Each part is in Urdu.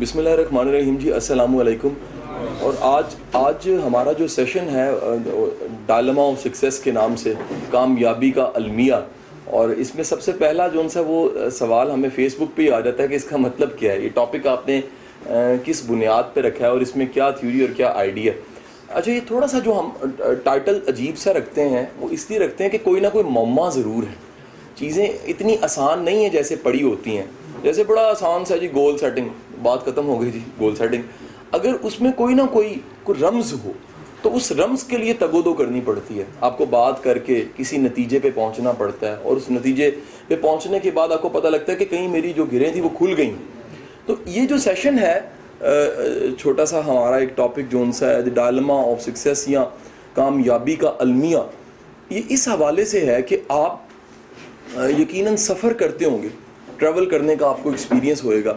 بسم اللہ الرحمن الرحیم جی السلام علیکم۔ اور آج آج ہمارا جو سیشن ہے ڈائلما آف سکسیس کے نام سے، کامیابی کا المیہ۔ اور اس میں سب سے پہلا جو ان سے وہ سوال ہمیں فیس بک پہ ہی آ جاتا ہے کہ اس کا مطلب کیا ہے۔ یہ ٹاپک آپ نے کس بنیاد پہ رکھا ہے اور اس میں کیا تھیوری اور کیا آئیڈیا۔ اچھا یہ تھوڑا سا جو ہم ٹائٹل عجیب سا رکھتے ہیں، وہ اس لیے رکھتے ہیں کہ کوئی نہ کوئی مما ضرور ہے۔ چیزیں اتنی آسان نہیں ہیں جیسے پڑی ہوتی ہیں۔ جیسے بڑا آسان سا جی گول سیٹنگ۔ بات ختم ہو گئی جی گول سیٹنگ اگر اس میں کوئی نہ کوئی کوئی رمز ہو، تو اس رمز کے لیے تگو دو کرنی پڑتی ہے۔ آپ کو بات کر کے کسی نتیجے پہ پہنچنا پڑتا ہے اور اس نتیجے پہ پہنچنے کے بعد آپ کو پتہ لگتا ہے کہ کہیں میری جو گریں تھیں وہ کھل گئیں۔ تو یہ جو سیشن ہے چھوٹا سا ہمارا ایک ٹاپک جو ان سا ہے ڈائلما آف سکسیس یا کامیابی کا المیہ۔ یہ اس حوالے سے ہے کہ آپ یقیناً سفر کرتے ہوں گے۔ ٹریول کرنے کا آپ کو ایکسپیرینس ہوئے گا۔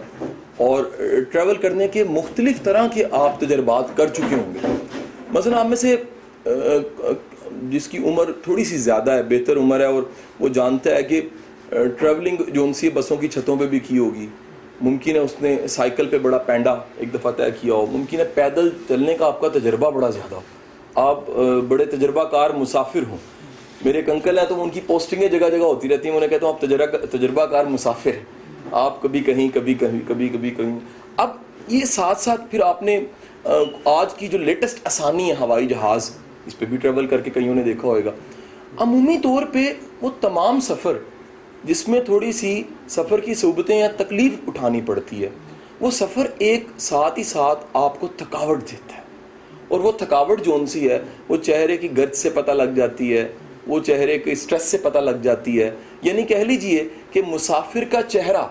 اور ٹریول کرنے کے مختلف طرح کے آپ تجربات کر چکے ہوں گے۔ مثلا آپ میں سے جس کی عمر تھوڑی سی زیادہ ہے، بہتر عمر ہے، اور وہ جانتا ہے کہ ٹریولنگ جو ان سی بسوں کی چھتوں پہ بھی کی ہوگی۔ ممکن ہے اس نے سائیکل پہ بڑا پینڈا ایک دفعہ طے کیا ہو۔ ممکن ہے پیدل چلنے کا آپ کا تجربہ بڑا زیادہ ہو۔ آپ بڑے تجربہ کار مسافر ہوں۔ میرے ایک انکل ہیں تو ان کی پوسٹنگیں جگہ جگہ ہوتی رہتی ہیں۔ انہیں کہتا ہوں آپ تجربہ کار مسافر ہیں۔ آپ کبھی کہیں کبھی کہیں، کبھی کبھی کہیں۔ اب یہ ساتھ ساتھ پھر آپ نے آج کی جو لیٹسٹ آسانی ہے ہوائی جہاز، اس پہ بھی ٹریول کر کے کئیوں نے دیکھا ہوئے گا عمومی طور پہ وہ تمام سفر، جس میں تھوڑی سی سفر کی صحبتیں یا تکلیف اٹھانی پڑتی ہے، وہ سفر ایک ساتھ ہی ساتھ آپ کو تھکاوٹ دیتا ہے۔ اور وہ تھکاوٹ جو ان سی ہے، وہ چہرے کی گرد سے پتہ لگ جاتی ہے، وہ چہرے کے اسٹریس سے پتہ لگ جاتی ہے۔ یعنی کہہ لیجیے کہ مسافر کا چہرہ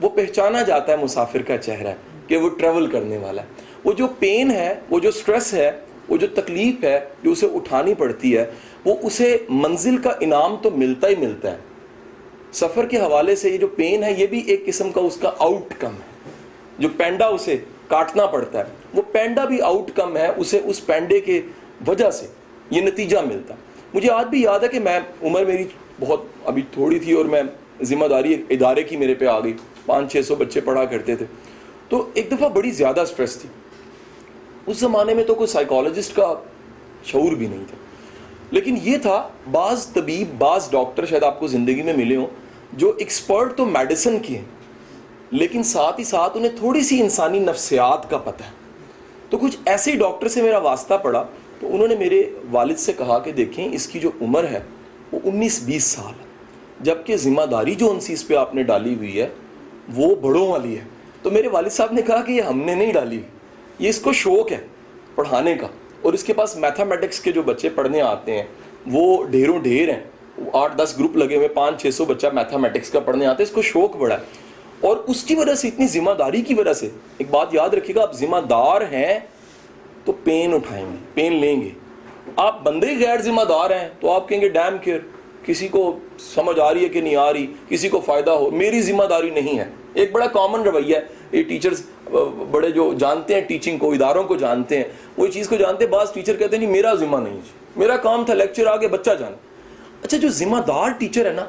وہ پہچانا جاتا ہے مسافر کا چہرہ کہ وہ ٹریول کرنے والا ہے۔ وہ جو پین ہے، وہ جو سٹریس ہے، وہ جو تکلیف ہے، جو اسے اٹھانی پڑتی ہے، وہ اسے منزل کا انعام تو ملتا ہی ملتا ہے۔ سفر کے حوالے سے یہ جو پین ہے، یہ بھی ایک قسم کا اس کا آؤٹ کم ہے۔ جو پینڈا اسے کاٹنا پڑتا ہے، وہ پینڈا بھی آؤٹ کم ہے اسے اس پینڈے کے وجہ سے یہ نتیجہ ملتا۔ مجھے آج بھی یاد ہے کہ میں، عمر میری بہت ابھی تھوڑی تھی اور میں ذمہ داری ادارے کی میرے پہ آ گئی۔ پانچ چھ سو بچے پڑھا کرتے تھے۔ تو ایک دفعہ بڑی زیادہ سٹریس تھی۔ اس زمانے میں تو کوئی سائیکالوجسٹ کا شعور بھی نہیں تھا۔ لیکن یہ تھا بعض طبیب، بعض ڈاکٹر شاید آپ کو زندگی میں ملے ہوں، جو ایکسپرٹ تو میڈیسن کی ہیں، لیکن ساتھ ہی ساتھ انہیں تھوڑی سی انسانی نفسیات کا پتہ ہے۔ تو کچھ ایسے ہی ڈاکٹر سے میرا واسطہ پڑا۔ تو انہوں نے میرے والد سے کہا کہ دیکھیں، اس کی جو عمر ہے، وہ انیس بیس سال ہے۔ جبکہ ذمہ داری جو ان سیز پہ آپ نے ڈالی ہوئی ہے وہ بڑوں والی ہے۔ تو میرے والد صاحب نے کہا کہ یہ ہم نے نہیں ڈالی۔ یہ اس کو شوق ہے پڑھانے کا۔ اور اس کے پاس میتھامیٹکس کے جو بچے پڑھنے آتے ہیں، وہ ڈھیروں ڈھیر ہیں۔ آٹھ دس گروپ لگے ہوئے، پانچ چھ سو بچہ میتھامیٹکس کا پڑھنے آتے ہیں۔ اس کو شوق بڑا ہے۔ اور اس کی وجہ سے، اتنی ذمہ داری کی وجہ سے، ایک بات یاد رکھیے گا، آپ ذمہ دار ہیں تو پین اٹھائیں گے، پین لیں گے۔ آپ بندے غیر ذمہ دار ہیں تو آپ کہیں گے ڈیم کیئر کسی کو سمجھ آ رہی ہے کہ نہیں آ رہی، کسی کو فائدہ ہو، میری ذمہ داری نہیں ہے۔ ایک بڑا کامن رویہ ہے، یہ ٹیچرز بڑے جو جانتے ہیں ٹیچنگ کو، اداروں کو جانتے ہیں، وہ چیز کو جانتے ہیں، بعض ٹیچر کہتے ہیں نہیں میرا ذمہ نہیں جی میرا کام تھا لیکچر آگے، بچہ جانا اچھا جو ذمہ دار ٹیچر ہے نا،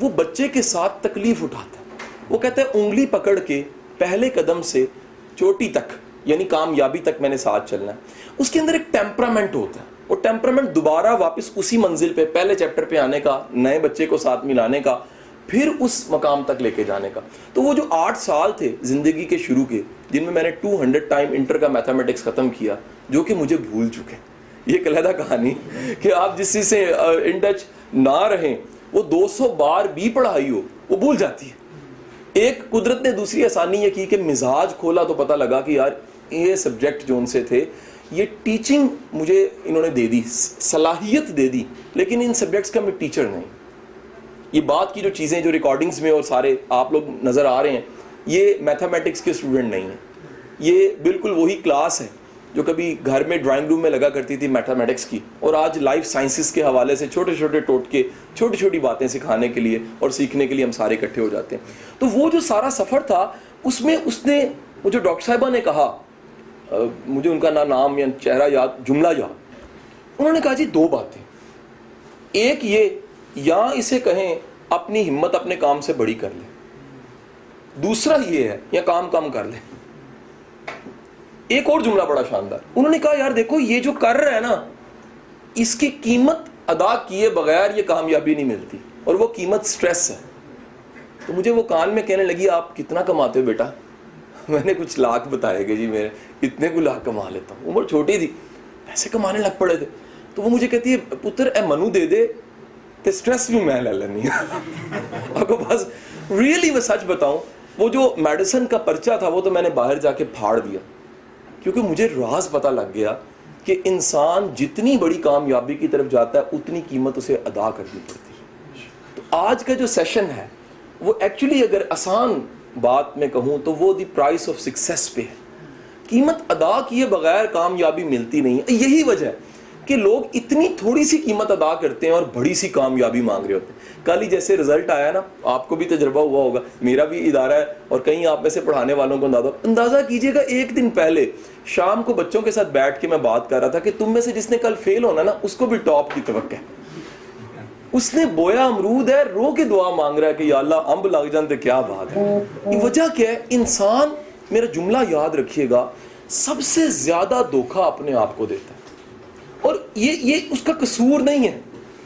وہ بچے کے ساتھ تکلیف اٹھاتا ہے۔ وہ کہتا ہے، انگلی پکڑ کے پہلے قدم سے چوٹی تک یعنی کامیابی تک میں نے ساتھ چلنا ہے۔ اس کے اندر ایک ٹیمپرامنٹ ہوتا ہے۔ وہ ٹیمپرامنٹ دوبارہ واپس اسی منزل پہ، پہلے چیپٹر پہ آنے کا، نئے بچے کو ساتھ ملانے کا، پھر اس مقام تک لے کے جانے کا۔ تو وہ جو آٹھ سال تھے زندگی کے شروع کے، جن میں میں نے ٹو ہنڈریڈ ٹائم انٹر کا میتھمیٹکس ختم کیا، جو کہ مجھے بھول چکے۔ یہ ایک علیحدہ کہانی کہ آپ جس چیز سے ان ٹچ نہ رہیں، وہ دو سو بار بھی پڑھائی ہو، وہ بھول جاتی ہے۔ ایک قدرت نے دوسری آسانی یہ کی کہ مزاج کھولا تو پتہ لگا کہ یار، یہ سبجیکٹ جو ان سے تھے یہ ٹیچنگ مجھے انہوں نے دے دی، صلاحیت دے دی، لیکن ان سبجیکٹس کا میں ٹیچر نہیں۔ یہ بات کی جو چیزیں، جو ریکارڈنگز میں اور سارے آپ لوگ نظر آ رہے ہیں، یہ میتھمیٹکس کے اسٹوڈنٹ نہیں ہیں۔ یہ بالکل وہی کلاس ہے جو کبھی گھر میں ڈرائنگ روم میں لگا کرتی تھی میتھمیٹکس کی۔ اور آج لائف سائنسز کے حوالے سے چھوٹے چھوٹے ٹوٹ کے چھوٹی چھوٹی باتیں سکھانے کے لیے اور سیکھنے کے لیے ہم سارے اکٹھے ہو جاتے ہیں۔ تو وہ جو سارا سفر تھا، اس میں اس نے، وہ جو ڈاکٹر صاحبہ نے کہا مجھے ان کا نہ نام یا چہرہ یاد، جملہ یاد۔ انہوں نے کہا جی دو باتیں۔ ایک یہ، یا اسے کہیں اپنی ہمت اپنے کام سے بڑی کر لے۔ دوسرا یہ ہے، یا کام کم کر لے۔ ایک اور جملہ بڑا شاندار۔ انہوں نے کہا، یار، دیکھو، یہ جو کر رہا ہے نا، اس کی قیمت ادا کیے بغیر یہ کامیابی نہیں ملتی، اور وہ قیمت سٹریس ہے۔ تو مجھے وہ کان میں کہنے لگی، آپ کتنا کماتے ہو بیٹا؟ میں نے کچھ لاکھ بتائے کہ جی میں اتنے کو لاکھ کما لیتا ہوں۔ عمر چھوٹی تھی، پیسے کمانے لگ پڑے تھے۔ تو وہ مجھے کہتی ہے، پتر، اے منو دے دے تو سٹریس بھی میں لے لینی آپ کو بس ریئلی میں سچ بتاؤں، وہ جو میڈیسن کا پرچہ تھا، وہ تو میں نے باہر جا کے پھاڑ دیا۔ کیونکہ مجھے راز پتہ لگ گیا کہ انسان جتنی بڑی کامیابی کی طرف جاتا ہے، اتنی قیمت اسے ادا کرنی پڑتی ہے۔ تو آج کا جو سیشن ہے، وہ ایکچولی اگر آسان بات میں کہوں، تو وہ دی پرائس آف سکسیس پہ ہے۔ قیمت ادا کیے بغیر کامیابی ملتی نہیں ہے۔ یہی وجہ ہے کہ لوگ اتنی تھوڑی سی قیمت ادا کرتے ہیں اور بڑی سی کامیابی مانگ رہے ہوتے ہیں۔ کل ہی جیسے رزلٹ آیا نا آپ کو بھی تجربہ ہوا ہوگا۔ میرا بھی ادارہ ہے اور کہیں آپ میں سے پڑھانے والوں کو اندازہ۔ اندازہ کیجیے گا ایک دن پہلے شام کو بچوں کے ساتھ بیٹھ کے میں بات کر رہا تھا کہ تم میں سے جس نے کل فیل ہونا نا اس کو بھی ٹاپ کی توقع ہے۔ اس نے بویا امرود ہے رو کے دعا مانگ رہا ہے کہ یا اللہ امب لگ جانتے کیا بات ہے۔ وجہ کیا ہے؟ انسان میرا جملہ یاد رکھیے گا، سب سے زیادہ دھوکہ اپنے آپ کو دیتا ہے۔ اور یہ یہ اس کا قصور نہیں ہے۔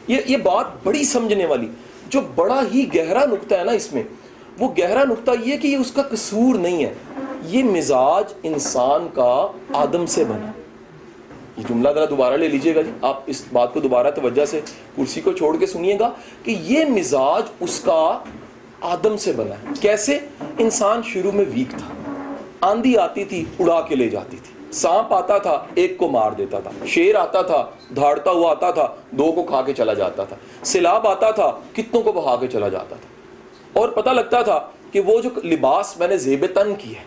یہ یہ بات بڑی سمجھنے والی، جو بڑا ہی گہرا نقطہ ہے نا اس میں، وہ گہرا نقطہ یہ کہ یہ اس کا قصور نہیں ہے۔ یہ مزاج انسان کا آدم سے بنا۔ یہ جملہ ذرا دوبارہ لے لیجیے گا جی۔ آپ اس بات کو دوبارہ توجہ سے کرسی کو چھوڑ کے سنیے گا کہ یہ مزاج اس کا آدم سے بنا ہے۔ کیسے؟ انسان شروع میں ویک تھا۔ آندھی آتی تھی، اڑا کے لے جاتی تھی۔ سانپ آتا تھا، ایک کو مار دیتا تھا۔ شیر آتا تھا، دھاڑتا ہوا آتا تھا، دو کو کھا کے چلا جاتا تھا۔ سیلاب آتا تھا، کتنوں کو بہا کے چلا جاتا تھا۔ اور پتہ لگتا تھا کہ وہ جو لباس میں نے زیب تن کی ہے،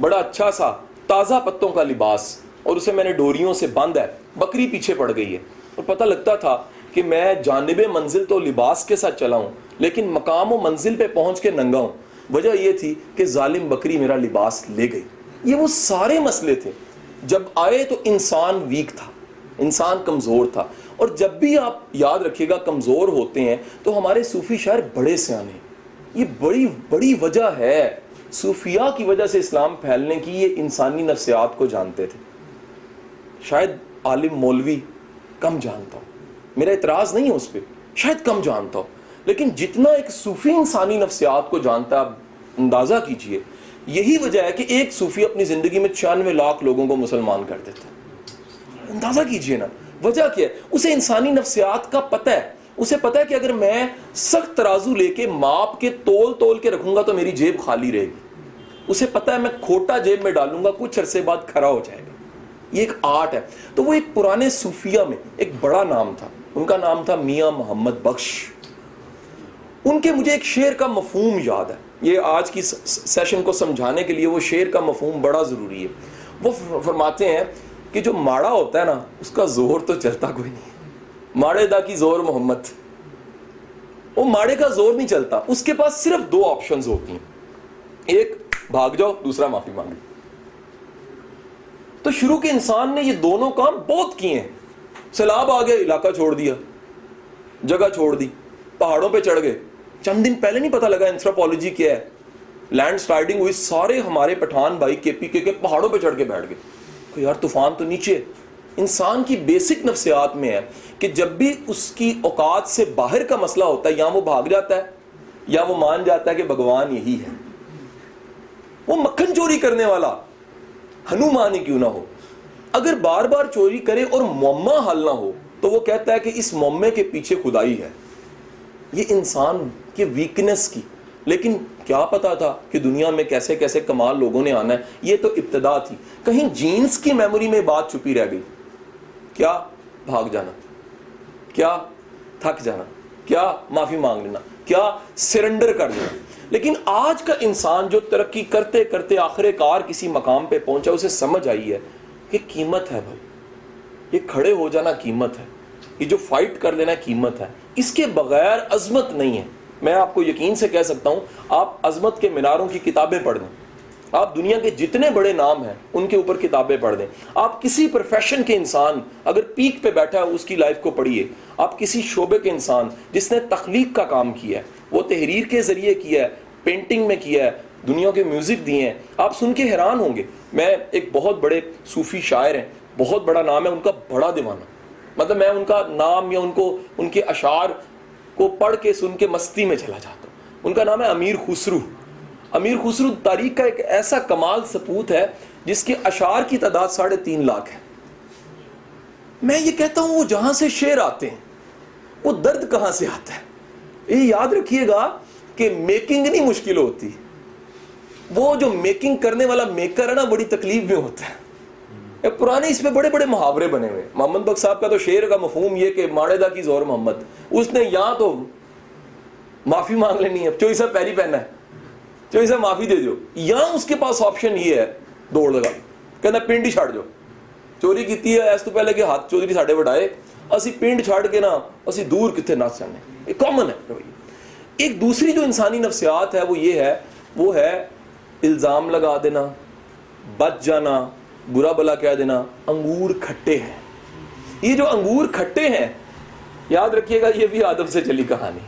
بڑا اچھا سا، تازہ پتوں کا لباس، اور اسے میں نے ڈوریوں سے بند ہے، بکری پیچھے پڑ گئی ہے۔ اور پتہ لگتا تھا کہ میں جانب منزل تو لباس کے ساتھ چلا ہوں، لیکن مقام و منزل پہ پہنچ کے ننگا ہوں۔ وجہ یہ تھی کہ ظالم بکری میرا لباس لے گئی۔ یہ وہ سارے مسئلے تھے۔ جب آئے تو انسان ویک تھا، انسان کمزور تھا۔ اور جب بھی آپ یاد رکھیے گا، کمزور ہوتے ہیں تو ہمارے صوفی شاعر بڑے سیانے یہ بڑی بڑی وجہ ہے۔ صوفیہ کی وجہ سے اسلام پھیلنے کی یہ انسانی نفسیات کو جانتے تھے۔ شاید عالم مولوی کم جانتا ہو میرا اعتراض نہیں ہے اس پہ، شاید کم جانتا ہو لیکن جتنا ایک صوفی انسانی نفسیات کو جانتا ہے اندازہ کیجیے، یہی وجہ ہے کہ ایک صوفی اپنی زندگی میں چھیانوے لاکھ لوگوں کو مسلمان کر دیتا ہے۔ اندازہ کیجیے نا۔ وجہ کیا ہے؟ اسے انسانی نفسیات کا پتہ ہے۔ اسے پتہ ہے کہ اگر میں سخت ترازو لے کے ماپ کے تول تول کے رکھوں گا تو میری جیب خالی رہے گی۔ اسے پتہ ہے میں کھوٹا جیب میں ڈالوں گا، کچھ عرصے بعد کھڑا ہو جائے گا۔ یہ ایک آرٹ ہے۔ تو وہ ایک پرانے صوفیہ میں ایک بڑا نام تھا۔ ان کا نام تھا میاں محمد بخش۔ ان کے مجھے ایک شعر کا مفہوم یاد ہے۔ یہ آج کی سیشن کو سمجھانے کے لیے وہ شعر کا مفہوم بڑا ضروری ہے۔ وہ فرماتے ہیں کہ جو ماڑا ہوتا ہے نا، اس کا زور تو چلتا کوئی نہیں۔ ماڑے دا کی زور محمد۔ وہ ماڑے کا زور نہیں چلتا، اس کے پاس صرف دو آپشنز ہوتی ہیں۔ ایک، بھاگ جاؤ، دوسرا، معافی مانگو۔ تو شروع کے انسان نے یہ دونوں کام بہت کیے ہیں۔ سیلاب آ گیا، علاقہ چھوڑ دیا، جگہ چھوڑ دی، پہاڑوں پہ چڑھ گئے۔ چند دن پہلے نہیں پتا لگا انتھروپولوجی کیا ہے. لینڈ سلائڈنگ ہوئی سارے ہمارے پٹھان بھائی کے پی کے پہاڑوں پہ چڑھ کے بیٹھ گئے. کہ یار طوفان تو نیچے انسان کی بیسک نفسیات میں ہے کہ جب بھی اس کی اوقات سے باہر کا مسئلہ ہوتا ہے، یا وہ بھاگ جاتا ہے، یا وہ مان جاتا ہے کہ بھگوان یہی ہے. وہ مکھن چوری کرنے والا، ہنومان ہی کیوں نہ ہو؟ اگر بار بار چوری کرے اور معمہ حل نہ ہو، تو وہ کہتا ہے کہ اس معمے کے پیچھے خدائی ہے. یہ انسان کے ویکنس کی. لیکن کیا پتا تھا کہ دنیا میں کیسے کیسے کمال لوگوں نے آنا ہے؟ یہ تو ابتدا تھی۔ کہیں جینز کی میموری میں بات چھپی رہ گئی۔ کیا بھاگ جانا؟ کیا تھک جانا؟ کیا معافی مانگ لینا؟ کیا سرنڈر کر دینا لیکن آج کا انسان جو ترقی کرتے کرتے آخر کار کسی مقام پہ پہنچا، اسے سمجھ آئی ہے کہ قیمت ہے بھائی۔ یہ کھڑے ہو جانا قیمت ہے۔ یہ جو فائٹ کر لینا قیمت ہے۔ اس کے بغیر عظمت نہیں ہے۔ میں آپ کو یقین سے کہہ سکتا ہوں، آپ عظمت کے میناروں کی کتابیں پڑھ دیں آپ دنیا کے جتنے بڑے نام ہیں، ان کے اوپر کتابیں پڑھ دیں آپ کسی پروفیشن کے انسان، اگر پیک پہ بیٹھا ہے، اس کی لائف کو پڑھیے۔ آپ کسی شعبے کے انسان جس نے تخلیق کا کام کیا ہے، وہ تحریر کے ذریعے کیا ہے پینٹنگ میں کیا ہے، دنیا کے میوزک دیے ہیں۔ آپ سن کے حیران ہوں گے۔ میں ایک بہت بڑے صوفی شاعر ہیں، بہت بڑا نام ہے، ان کا بڑا دیوانہ۔ مطلب میں ان کا نام یا ان کو، ان کے اشعار کو پڑھ کے سن کے مستی میں چلا جاتا ہوں۔ ان کا نام ہے امیر خسرو۔ امیر خسرو تاریخ کا ایک ایسا کمال سپوت ہے جس کے اشعار کی تعداد ساڑھے تین لاکھ ہے۔ میں یہ کہتا ہوں وہ جہاں سے شعر آتے ہیں، وہ درد کہاں سے آتا ہے؟ یہ یاد رکھیے گا کہ میکنگ نہیں مشکل ہوتی۔ وہ جو میکنگ کرنے والا میکر ہے نا، بڑی تکلیف میں ہوتا ہے۔ پرانے اس میں بڑے بڑے محاورے بنے ہوئے۔ محمد بخ صاحب کا تو شعر کا مفہوم یہ کہ ماڑے دا کی زور محمد۔ اس نے یہاں تو معافی مانگ لینی ہے چوئی صاحب پہلی پہنا ہے۔ چوئی صاحب معافی دے دو یہاں اس کے پاس آپشن یہ ہے، دوڑ لگا۔ کہنا پنڈ ہی چھاڑ جو۔ چوری کیتی ہے، اس تو پہلے کہ ہاتھ چودھری ساڈے وٹائے اسی پنڈ چھاڑ کے نا، اسی دور کتنے نس جانے یہ کامن ہے۔ ایک دوسری جو انسانی نفسیات ہے، وہ یہ ہے، وہ ہے الزام لگا دینا، بچ جانا۔ برا بلا کہہ دینا، انگور کھٹے ہیں۔ یہ جو انگور کھٹے ہیں، یاد رکھیے گا، یہ بھی آدم سے چلی کہانی۔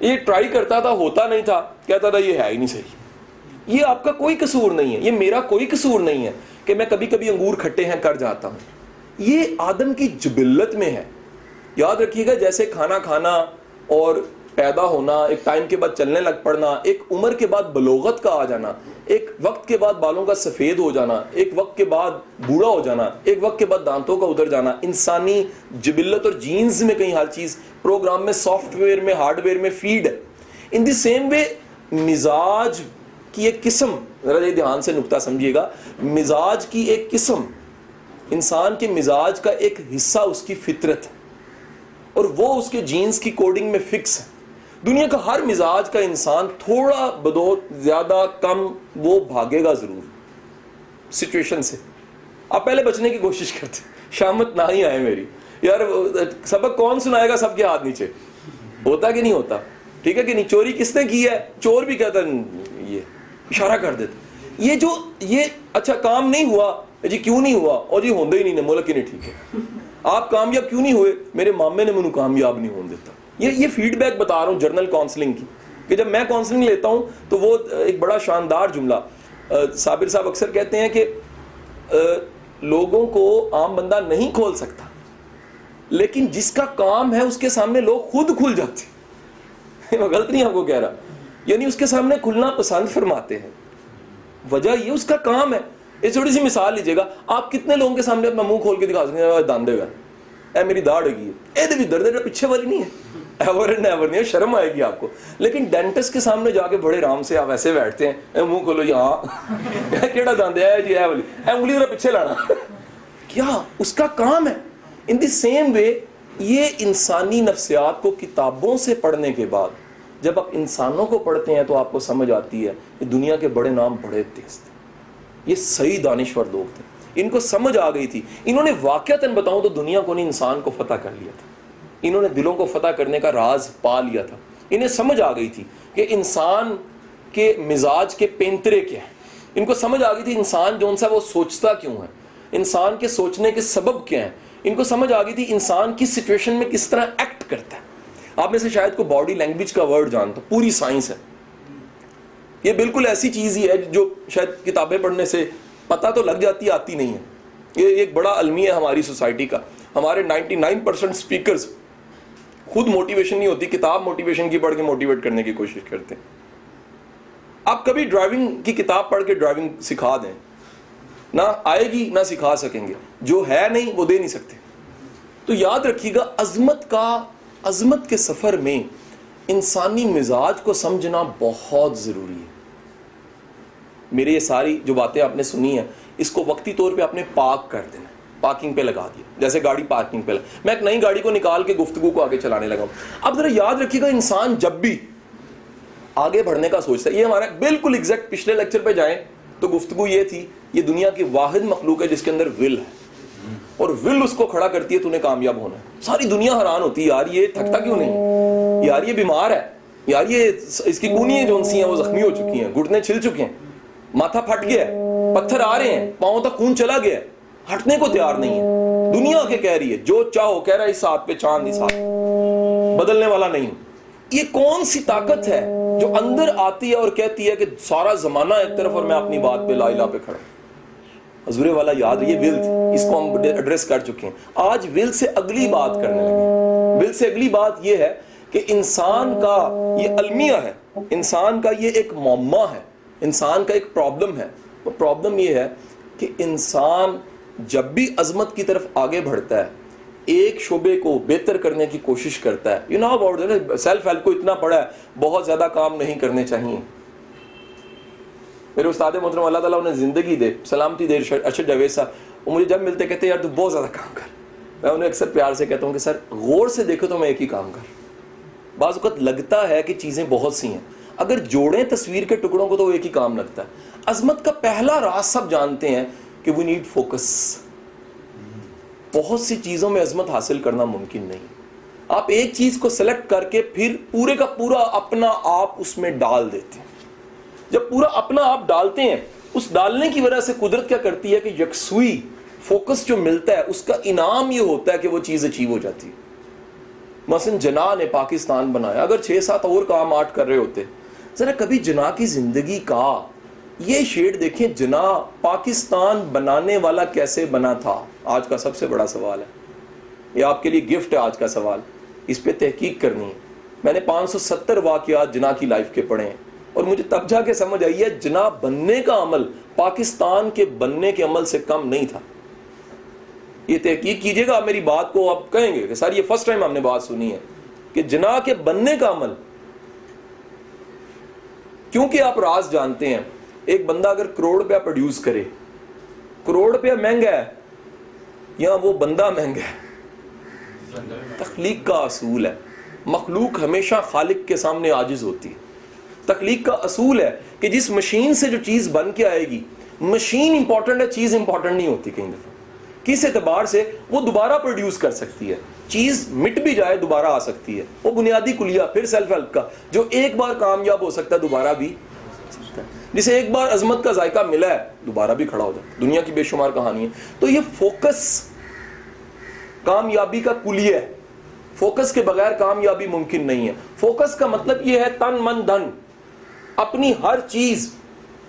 یہ ٹرائی کرتا تھا، ہوتا نہیں تھا، کہتا تھا یہ ہے ہی نہیں صحیح۔ یہ آپ کا کوئی قصور نہیں ہے، یہ میرا کوئی قصور نہیں ہے کہ میں کبھی کبھی انگور کھٹے ہیں، کر جاتا ہوں۔ یہ آدم کی جبلت میں ہے۔ یاد رکھیے گا، جیسے کھانا کھانا اور پیدا ہونا، ایک ٹائم کے بعد چلنے لگ پڑنا، ایک عمر کے بعد بلوغت کا آ جانا، ایک وقت کے بعد بالوں کا سفید ہو جانا، ایک وقت کے بعد بوڑھا ہو جانا، ایک وقت کے بعد دانتوں کا ادھر جانا، انسانی جبلت اور جینز میں کہیں ہر چیز، پروگرام میں، سافٹ ویئر میں، ہارڈ ویئر میں، فیڈ۔ ہے ان دی سیم وے، مزاج کی ایک قسم، ذرا یہ دھیان سے نقطہ سمجھیے گا، مزاج کی ایک قسم، انسان کے مزاج کا ایک حصہ اس کی فطرت ہے اور وہ اس کے جینز کی کوڈنگ میں فکس ہے۔ دنیا کا ہر مزاج کا انسان تھوڑا بدور زیادہ کم وہ بھاگے گا ضرور۔ سچویشن سے۔ آپ پہلے بچنے کی کوشش کرتے۔ شامت نہ ہی آئے میری۔ یار، سبق کون سنائے گا سب کے ہاتھ نیچے؟ ہوتا کہ نہیں ہوتا؟ ٹھیک ہے کہ نہیں؟ چوری کس نے کی ہے؟ چور بھی کہتا یہ اشارہ کر دیتا۔ یہ جو، یہ اچھا کام نہیں ہوا جی کیوں نہیں ہوا؟ اور جی ہوندے ہی نہیں، ملک ہی نہیں ٹھیک ہے۔ آپ کامیاب کیوں نہیں ہوئے؟ میرے مامے نے منو کامیاب نہیں ہون دیتا۔ یہ یہ فیڈ بیک بتا رہا ہوں جرنل کاؤنسلنگ کی کہ جب میں کاؤنسلنگ لیتا ہوں تو وہ ایک بڑا شاندار جملہ صابر صاحب اکثر کہتے ہیں کہ لوگوں کو عام بندہ نہیں کھول سکتا، لیکن جس کا کام ہے اس کے سامنے لوگ خود کھل جاتے میں غلط نہیں آپ کو کہہ رہا۔ یعنی اس کے سامنے کھلنا پسند فرماتے ہیں۔ وجہ یہ اس کا کام ہے۔ یہ چھوٹی سی مثال لیجیے گا۔ آپ کتنے لوگوں کے سامنے اپنا منہ کھول کے دکھا سکتے ہیں داندے گا اے میری داڑھ ہوگی اے دے بھی درد ہے، پیچھے والی نہیں ہے۔ ایور اینڈ ایور نہیں، شرم آئے گی آپ کو۔ لیکن ڈینٹسٹ کے سامنے جا کے بڑے آرام سے آپ ایسے بیٹھتے ہیں، اے منہ کھولو جی ہاں کیڑا داند ہے جی اے والی۔ اے انگلی ذرا پیچھے لانا۔ کیا اس کا کام ہے؟ ان دی سیم وے یہ انسانی نفسیات کو کتابوں سے پڑھنے کے بعد، جب آپ انسانوں کو پڑھتے ہیں تو آپ کو سمجھ آتی ہے کہ دنیا کے بڑے نام بڑے تیز تھے یہ صحیح دانشور لوگ تھے۔ ان کو سمجھ آ گئی تھی۔ انہوں نے واقعات بتاؤں تو دنیا کو نہیں، انسان کو فتح کر لیا تھا۔ انہوں نے دلوں کو فتح کرنے کا راز پا لیا تھا۔ انہیں سمجھ آ گئی تھی کہ انسان کے مزاج کے پینترے کیا ہیں۔ ان کو سمجھ آ گئی تھی انسان جو ان سا وہ سوچتا کیوں ہے۔ انسان کے سوچنے کے سبب کیا ہیں۔ ان کو سمجھ آ گئی تھی انسان کس سچویشن میں کس طرح ایکٹ کرتا ہے۔ آپ میں سے شاید کو باڈی لینگویج کا ورڈ جانتا پوری سائنس ہے۔ یہ بالکل ایسی چیز ہی ہے جو شاید کتابیں پڑھنے سے پتہ تو لگ جاتی، آتی نہیں ہے۔ یہ ایک بڑا المی ہے ہماری سوسائٹی کا۔ ہمارے نائنٹی نائن پرسینٹ اسپیکرز خود موٹیویشن نہیں ہوتی، کتاب موٹیویشن کی پڑھ کے موٹیویٹ کرنے کی کوشش کرتے ہیں۔ آپ کبھی ڈرائیونگ کی کتاب پڑھ کے ڈرائیونگ سکھا دیں۔ نہ آئے گی، نہ سکھا سکیں گے۔ جو ہے نہیں، وہ دے نہیں سکتے۔ تو یاد رکھیے گا، عظمت کا، عظمت کے سفر میں انسانی مزاج کو سمجھنا بہت ضروری ہے۔ میرے یہ ساری جو باتیں آپ نے سنی ہیں، اس کو وقتی طور پہ آپ نے پاک کر دینا۔ پارکنگ پہ لگا دیا، جیسے گاڑی پارکنگ پہ لگا۔ میں ایک نئی گاڑی کو نکال کے گفتگو کو آگے چلانے لگا ہوں۔ اب ذرا یاد رکھیے گا، انسان جب بھی آگے بڑھنے کا سوچتا ہے، یہ ہمارا بالکل ایگزیکٹ پچھلے لیکچر پہ جائیں تو گفتگو یہ تھی، یہ دنیا کی واحد مخلوق ہے جس کے اندر ول ہے۔ اور ول اس کو کھڑا کرتی ہے، تو انہیں کامیاب ہونا ہے۔ ساری دنیا حیران ہوتی ہے، یار یہ تھکتا کیوں نہیں؟ یار یہ بیمار ہے۔ یار یہ اس کی کونیاں جو سی ہیں، وہ زخمی ہو چکی ہیں، گھٹنے چھل چکے ہیں۔ ماتھا پھٹ گیا ہے، پتھر آ رہے ہیں، پاؤں تک خون چلا گیا ہے۔ ہٹنے کو تیار نہیں ہے۔ دنیا کے کہہ رہی ہے، جو چاہو کہہ رہا ہے، اس ساتھ پہ چاند، اس ساتھ بدلنے والا نہیں یہ کون سی طاقت ہے جو اندر آتی ہے اور کہتی ہے کہ سارا زمانہ ایک طرف اور میں اپنی بات پہ لا الہ پہ کھڑا حضور والا یاد یہ ول تھی۔ اس کو ہم ایڈریس کر چکے ہیں۔ آج ول سے اگلی بات کرنے لگے ول سے اگلی بات یہ ہے کہ انسان کا یہ المیہ ہے۔ انسان کا یہ ایک معمہ ہے۔ انسان کا ایک پرابلم ہے۔ وہ پرابلم یہ ہے کہ انسان جب بھی عظمت کی طرف آگے بڑھتا ہے، ایک شعبے کو بہتر کرنے کی کوشش کرتا ہے۔ You know about self help کو اتنا پڑا ہے، بہت زیادہ کام نہیں کرنے چاہیے۔ میرے استاد محترم، اللہ تعالیٰ انہیں زندگی دے، سلامتی دے ارشد جاوید صاحب وہ مجھے جب ملتے کہتے یار تو بہت زیادہ کام کر۔ میں انہیں اکثر پیار سے کہتا ہوں کہ، سر، غور سے دیکھو تو میں ایک ہی کام کر۔ بعض اوقات لگتا ہے کہ چیزیں بہت سی ہیں۔ اگر جوڑیں تصویر کے ٹکڑوں کو تو وہ ایک ہی کام لگتا ہے۔ عظمت کا پہلا راز سب جانتے ہیں۔ کہ وی نیڈ فوکس بہت سی چیزوں میں عظمت حاصل کرنا ممکن نہیں۔ آپ ایک چیز کو سلیکٹ کر کے پھر پورے کا پورا اپنا آپ اس میں ڈال دیتے ہیں۔ جب پورا اپنا آپ ڈالتے ہیں، اس ڈالنے کی وجہ سے قدرت کیا کرتی ہے کہ یکسوئی فوکس جو ملتا ہے، اس کا انعام یہ ہوتا ہے کہ وہ چیز اچیو ہو جاتی ہے۔ مثلا جنا نے پاکستان بنایا۔ اگر چھ سات اور کام آٹھ کر رہے ہوتے، ذرا کبھی جنا کی زندگی کا یہ شیڈ دیکھیں جنا پاکستان بنانے والا کیسے بنا تھا؟ آج کا سب سے بڑا سوال ہے۔ یہ آپ کے لیے گفٹ ہے آج کا سوال۔ اس پہ تحقیق کرنی ہے۔ میں نے پانچ سو ستر واقعات جنا کی لائف کے پڑھے ہیں اور مجھے تب جا کے سمجھ آئی ہے جنا بننے کا عمل پاکستان کے بننے کے عمل سے کم نہیں تھا۔ یہ تحقیق کیجیے گا آپ میری بات کو، آپ کہیں گے کہ سر یہ فرسٹ ٹائم ہم نے بات سنی ہے کہ جنا کے بننے کا عمل، کیونکہ آپ راز جانتے ہیں ایک بندہ اگر کروڑ روپیہ پروڈیوس کرے، کروڑ روپیہ مہنگا ہے یا وہ بندہ مہنگا ہے؟ تخلیق کا اصول ہے۔ مخلوق ہمیشہ خالق کے سامنے عاجز ہوتی ہے۔ تخلیق کا اصول ہے کہ جس مشین سے جو چیز بن کے آئے گی، مشین امپورٹنٹ ہے، چیز امپورٹنٹ نہیں ہوتی کہیں دفعہ۔ کس اعتبار سے؟ وہ دوبارہ پروڈیوس کر سکتی ہے۔ چیز مٹ بھی جائے، دوبارہ آ سکتی ہے۔ وہ بنیادی کلیا پھر سیلف ہیلپ کا۔ جو ایک بار کامیاب ہو سکتا ہے، دوبارہ بھی۔ سکتا ہے جسے ایک بار عظمت کا ذائقہ ملا ہے، دوبارہ بھی کھڑا ہو جاتا دنیا کی بے شمار کہانی ہے۔ تو یہ فوکس کامیابی کا کلیہ ہے۔ فوکس کے بغیر کامیابی ممکن نہیں ہے۔ فوکس کا مطلب یہ ہے تن من دھن۔ اپنی ہر چیز،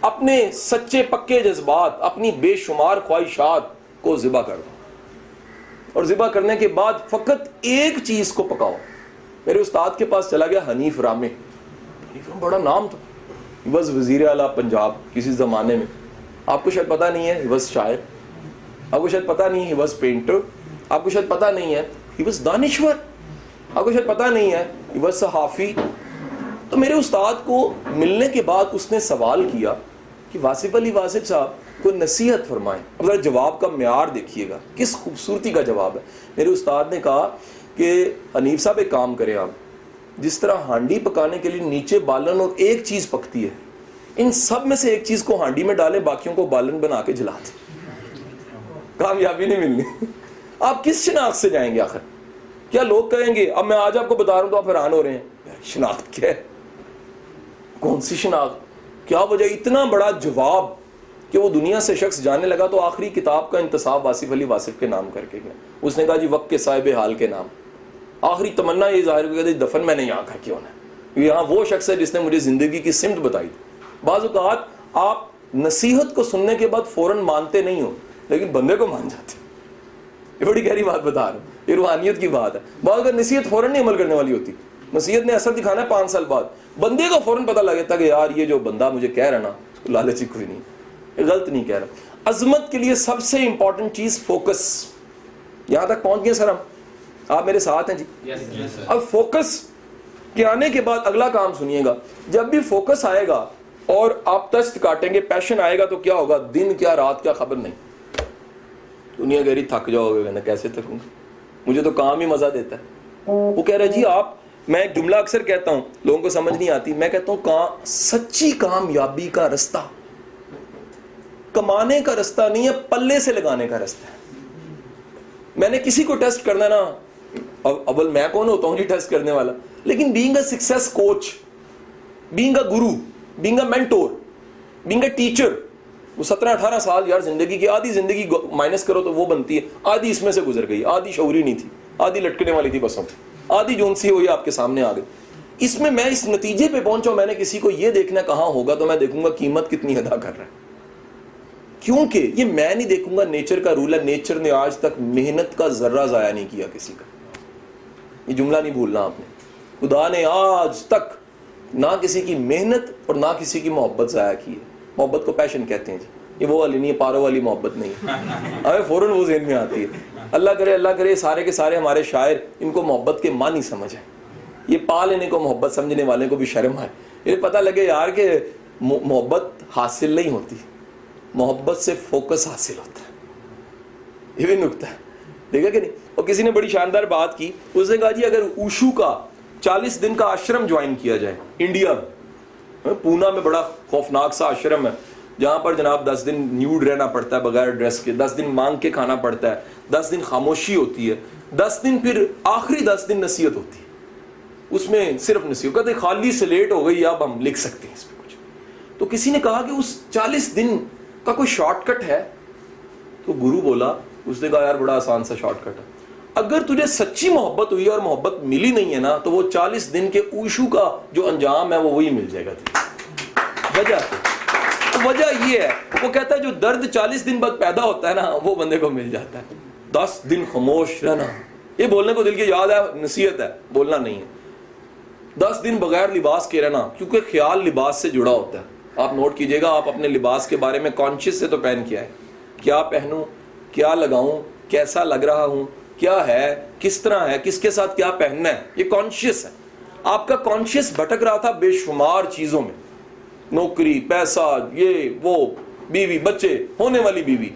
اپنے سچے پکے جذبات، اپنی بے شمار خواہشات کو ذبح کر دو اور ذبح کرنے کے بعد فقط ایک چیز کو پکاؤ۔ میرے استاد کے پاس چلا گیا حنیف رامے۔ حنیف رام بڑا نام تھا۔ بس وزیر اعلیٰ پنجاب کسی زمانے میں، آپ کو شاید پتا نہیں ہے بس شاعر۔ آپ کو شاید پتا نہیں ہے بس پینٹر آپ کو شاید پتا نہیں ہے ہی بس دانشور۔ آپ کو شاید پتا نہیں ہے بس صحافی۔ تو میرے استاد کو ملنے کے بعد اس نے سوال کیا کہ واصف علی واصف صاحب کوئی نصیحت فرمائیں۔ اب ذرا جواب کا معیار دیکھیے گا، کس خوبصورتی کا جواب ہے۔ میرے استاد نے کہا کہ حنیف صاحب ایک کام کریں آپ۔ جس طرح ہانڈی پکانے کے لیے نیچے بالن اور ایک چیز پکتی ہے، ان سب میں سے ایک چیز کو ہانڈی میں ڈالیں، باقیوں کو بالن بنا کے جلا دیں۔ کامیابی نہیں ملنی۔ آپ کس شناخت سے جائیں گے آخر؟ کیا لوگ کہیں گے، اب میں آج آپ کو بتا رہا ہوں تو آپ حیران ہو رہے ہیں۔ شناخت کیا ہے؟ کون سی شناخت؟ کیا وجہ؟ اتنا بڑا جواب کہ وہ دنیا سے شخص جانے لگا تو آخری کتاب کا انتصاب واصف علی واصف کے نام کر کے گیا۔ اس نے کہا جی وقت کے صاحب حال کے نام۔ آخری تمنا یہ ظاہر ہو گیا دفن میں نے یہاں کر کے ہونا ہے؟ یہاں وہ شخص ہے جس نے مجھے زندگی کی سمت بتائی تھی۔ بعض اوقات آپ نصیحت کو سننے کے بعد فوراً مانتے نہیں ہو لیکن بندے کو مان جاتے یہ بڑی گہری بات بتا رہا ہوں۔ یہ روحانیت کی بات ہے۔ بعض اگر نصیحت فوراً نہیں عمل کرنے والی ہوتی۔ نصیحت نے اثر دکھانا ہے پانچ سال بعد۔ بندے کو فوراً پتہ لگے تھا کہ یار یہ جو بندہ مجھے کہہ رہا نا لالچی کوئی نہیں۔ یہ غلط نہیں کہہ رہا۔ عظمت کے لیے سب سے امپورٹنٹ چیز فوکس۔ یہاں تک پہنچ گئے سر ہم۔ آپ میرے ساتھ ہیں جی؟ اب فوکس کے آنے کے بعد اگلا کام سنیے گا۔ جب بھی فوکس آئے گا اور آپ تست کاٹیں گے پیشن آئے گا تو کیا ہوگا؟ دن کیا رات کیا؟ خبر نہیں۔ دنیا گہری تھک جاؤ گے کیسے تھکوں؟ مجھے تو کام ہی مزہ دیتا ہے۔ وہ کہہ رہے جی آپ میں ایک جملہ اکثر کہتا ہوں لوگوں کو سمجھ نہیں آتی۔ میں کہتا ہوں سچی کامیابی کا رستہ۔ کمانے کا رستہ نہیں ہے پلے سے لگانے کا رستہ ہے۔ میں نے کسی کو ٹیسٹ کرنا نا اول میں کون ہوتا ہوں جی ٹیسٹ کرنے والا؟ لیکن being a success coach being a guru being a mentor being a teacher وہ سترہ اٹھارہ سال یار زندگی کی آدھی زندگی مائنس کرو تو وہ بنتی ہے۔ آدھی اس میں سے گزر گئی، آدھی شعوری نہیں تھی، آدھی لٹکنے والی تھی بسوں آدھی جون سی ہوئی آپ کے سامنے آ گئی اس میں میں اس نتیجے پہ پہنچا میں نے کسی کو یہ دیکھنا کہاں ہوگا تو میں دیکھوں گا قیمت کتنی ادا کر رہا ہے۔ کیونکہ یہ میں نہیں دیکھوں گا نیچر کا رول ہے۔ نیچر نے آج تک محنت کا ذرہ ضائع نہیں کیا کسی کا۔ یہ جملہ نہیں بھولنا آپ نے۔ خدا نے آج تک نہ کسی کی محنت اور نہ کسی کی محبت ضائع کی ہے۔ محبت کو پیشن کہتے ہیں جی۔ یہ وہ والی نہیں ہے پارو والی محبت نہیں ہے۔ ہمیں فوراً وہ ذہن میں آتی ہے۔ اللہ کرے اللہ کرے، سارے کے سارے ہمارے شاعر ان کو محبت کے معنی سمجھ ہے یہ پا لینے کو محبت سمجھنے والے کو بھی شرم ہے یہ پتہ لگے یار کہ محبت حاصل نہیں ہوتی۔ محبت سے فوکس حاصل ہوتا ہے۔ یہ بھی نکتا ہے۔ دیکھا کہ نہیں؟ اور کسی نے بڑی شاندار بات کی، اس نے کہا جی اگر اوشو کا چالیس دن کا آشرم جوائن کیا جائے انڈیا میں ہاں، پونا میں بڑا خوفناک سا آشرم ہے، جہاں پر جناب دس دن نیوڈ رہنا پڑتا ہے، بغیر ڈریس کے، دس دن مانگ کے کھانا پڑتا ہے، دس دن خاموشی ہوتی ہے، دس دن پھر آخری دس دن نصیحت ہوتی ہے۔ اس میں صرف نصیحت، کہتے خالی سے لیٹ ہو گئی، اب ہم لکھ سکتے ہیں اس پہ کچھ۔ تو کسی نے کہا کہ اس چالیس دن کا کوئی شارٹ کٹ ہے؟ تو گرو بولا اس نے کہا، یار، بڑا آسان سا شارٹ کٹ ہے. اگر تجھے سچی محبت ہوئی اور محبت ملی نہیں ہے نا، تو وہ چالیس دن کے اوشو کا جو انجام ہے، وہ وہی مل جائے گا وجہ وجہ یہ ہے، وہ کہتا ہے، جو درد چالیس دن بعد پیدا ہوتا ہے نا، وہ بندے کو مل جاتا ہے۔ دس دن خاموش رہنا۔ یہ بولنے کو دل کی یاد ہے، نصیحت ہے، بولنا نہیں ہے۔ دس دن بغیر لباس کے رہنا، کیونکہ خیال لباس سے جڑا ہوتا ہے۔ آپ نوٹ کیجیے گا، آپ اپنے لباس کے بارے میں کانشیس سے تو پہن کیا ہے کیا پہنوں؟ کیا لگاؤں؟ کیسا لگ رہا ہوں؟ کیا ہے؟ کس طرح ہے؟ کس کے ساتھ کیا پہننا ہے؟ یہ کانشیس ہے۔ آپ کا کانشیس بھٹک رہا تھا بے شمار چیزوں میں۔ نوکری، پیسہ، یہ، وہ، بیوی، بچے، ہونے والی بیوی۔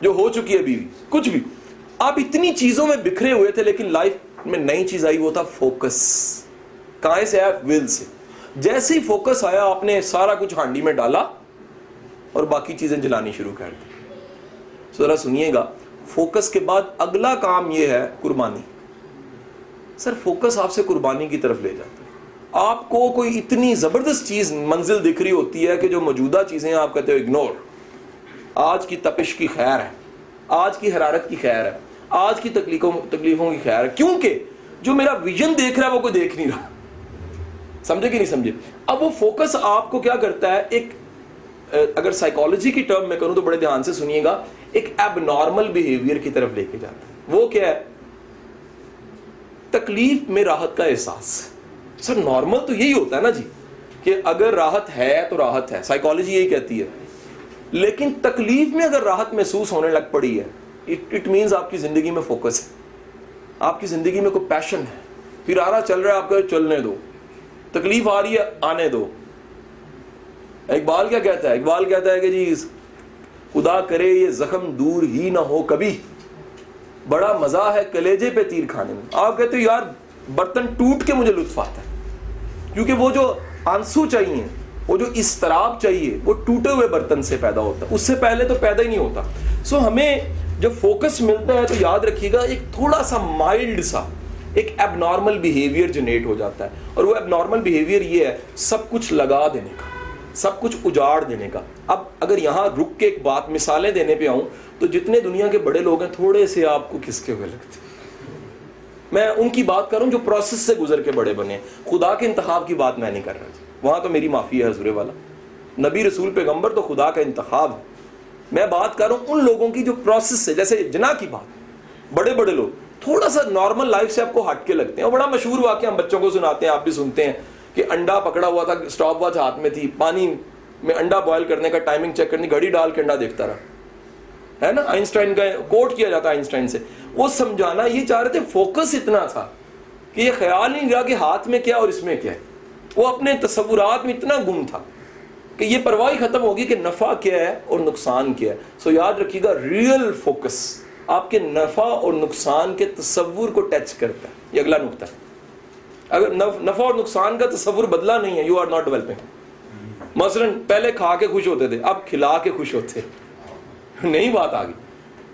جو ہو چکی ہے بیوی۔ کچھ بھی۔ آپ اتنی چیزوں میں بکھرے ہوئے تھے، لیکن لائف میں نئی چیز آئی، وہ تھا فوکس کہاں سے آیا؟ ول سے۔ جیسے ہی فوکس آیا، آپ نے سارا کچھ ہانڈی میں ڈالا اور باقی چیزیں جلانی شروع کر دی۔ ذرا سنیے گا۔ فوکس کے بعد اگلا کام یہ ہے قربانی۔ سر، فوکس آپ سے قربانی کی طرف لے جاتا ہے۔ آپ کو کوئی اتنی زبردست چیز منزل دکھ رہی ہوتی ہے کہ جو موجودہ چیزیں آپ کہتے ہو اگنور آج کی تپش کی خیر ہے۔ آج کی حرارت کی خیر ہے۔ آج کی تکلیفوں تکلیفوں کی خیر ہے۔ کیونکہ جو میرا ویژن دیکھ رہا ہے، وہ کوئی دیکھ نہیں رہا۔ سمجھے کہ نہیں سمجھے؟ اب وہ فوکس آپ کو کیا کرتا ہے؟ ایک، اگر سائیکالوجی کی ٹرم میں کروں تو بڑے دھیان سے سنیے گا۔ ایک ایب نارمل بہیویئر کی طرف لے کے جاتا ہے۔ وہ کیا ہے؟ تکلیف میں راحت کا احساس۔ سر نارمل تو یہی ہوتا ہے نا جی کہ اگر راحت ہے تو راحت ہے سائیکالوجی یہی کہتی ہے۔ لیکن تکلیف میں اگر راحت محسوس ہونے لگ پڑی ہے اٹ مینس آپ کی زندگی میں فوکس ہے۔ آپ کی زندگی میں کوئی پیشن ہے۔ پھر آ رہا چل رہا ہے، آپ کو چلنے دو۔ تکلیف آ رہی ہے، آنے دو۔ اقبال کیا کہتا ہے؟ اقبال کہتا ہے کہ جی خدا کرے یہ زخم دور ہی نہ ہو کبھی۔ بڑا مزہ ہے کلیجے پہ تیر کھانے میں۔ آپ کہتے ہو یار، برتن ٹوٹ کے مجھے لطف آتا ہے۔ کیونکہ وہ جو آنسو چاہیے، وہ جو استراب چاہیے، وہ ٹوٹے ہوئے برتن سے پیدا ہوتا ہے۔ اس سے پہلے تو پیدا ہی نہیں ہوتا۔ سو ہمیں جب فوکس ملتا ہے تو یاد رکھیے گا، ایک تھوڑا سا مائلڈ سا، ایک اب نارمل بہیویئر جنریٹ ہو جاتا ہے۔ اور وہ اب نارمل بہیویئر یہ ہے، سب کچھ لگا دینے کا۔ سب کچھ اجاڑ دینے کا۔ اب اگر یہاں رک کے ایک بات مثالیں دینے پہ آؤں تو جتنے دنیا کے بڑے لوگ ہیں تھوڑے سے آپ کو کس کے ہوئے لگتے میں ان کی بات کروں جو پروسیس سے گزر کے بڑے بنے۔ خدا کے انتخاب کی بات میں نہیں کر رہا جی۔ وہاں تو میری معافی ہے حضور والا۔ نبی رسول پیغمبر تو خدا کا انتخاب ہے۔ میں بات کر رہا ہوں ان لوگوں کی جو پروسیس سے، جیسے جنا کی بات۔ بڑے بڑے لوگ۔ تھوڑا سا نارمل لائف سے آپ کو ہٹ کے لگتے ہیں۔ اور بڑا مشہور واقعہ ہم بچوں کو سناتے ہیں، آپ بھی سنتے ہیں۔ کہ انڈا پکڑا ہوا تھا اسٹاپ واچ ہاتھ میں تھی، پانی میں انڈا بوائل کرنے کا ٹائمنگ چیک کرنی، گھڑی ڈال کے انڈا دیکھتا رہا۔ ہے نا؟ آئنسٹائن کا کوٹ کیا جاتا ہے آئنسٹائن سے۔ وہ سمجھانا، یہ چاہ رہے تھے فوکس اتنا تھا کہ یہ خیال نہیں رہا کہ ہاتھ میں کیا اور اس میں کیا ہے۔ وہ اپنے تصورات میں اتنا گم تھا کہ یہ پرواہی ختم ہوگی کہ نفع کیا ہے اور نقصان کیا ہے۔ سو یاد رکھیے گا ریئل فوکس آپ کے نفع اور نقصان کے تصور کو ٹچ کرتا ہے۔ یہ اگلا نقطہ ہے۔ اگر نفع اور نقصان کا تصور بدلا نہیں ہے یو آر ناٹ ڈیولپنگ مثلا پہلے کھا کے خوش ہوتے تھے، اب کھلا کے خوش ہوتے نہیں بات آ گئی۔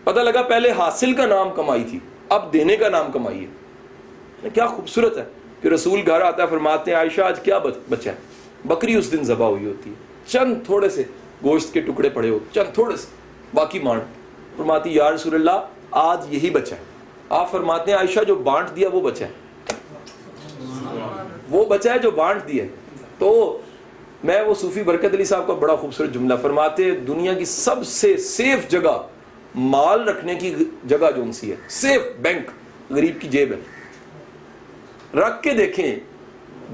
پتہ لگا پہلے حاصل کا نام کمائی تھی، اب دینے کا نام کمائی ہے۔ یعنی کیا خوبصورت ہے کہ رسول گھر آتا ہے، فرماتے ہیں، عائشہ، آج کیا بچا ہے؟ بکری اس دن ذبح ہوئی ہوتی ہے۔ چند تھوڑے سے گوشت کے ٹکڑے پڑے ہو، چند تھوڑے سے، باقی مانٹ فرماتی، یا رسول اللہ، آج یہی بچا ہے۔ آپ فرماتے ہیں، عائشہ جو بانٹ دیا وہ بچا ہے۔ وہ بچا ہے جو بانٹ دیا تو میں وہ صوفی برکت علی صاحب کا بڑا خوبصورت جملہ فرماتے دنیا کی سب سے سیف جگہ مال رکھنے کی جگہ جو سی ہے سیف بینک غریب کی جیب ہے۔ رکھ کے دیکھیں،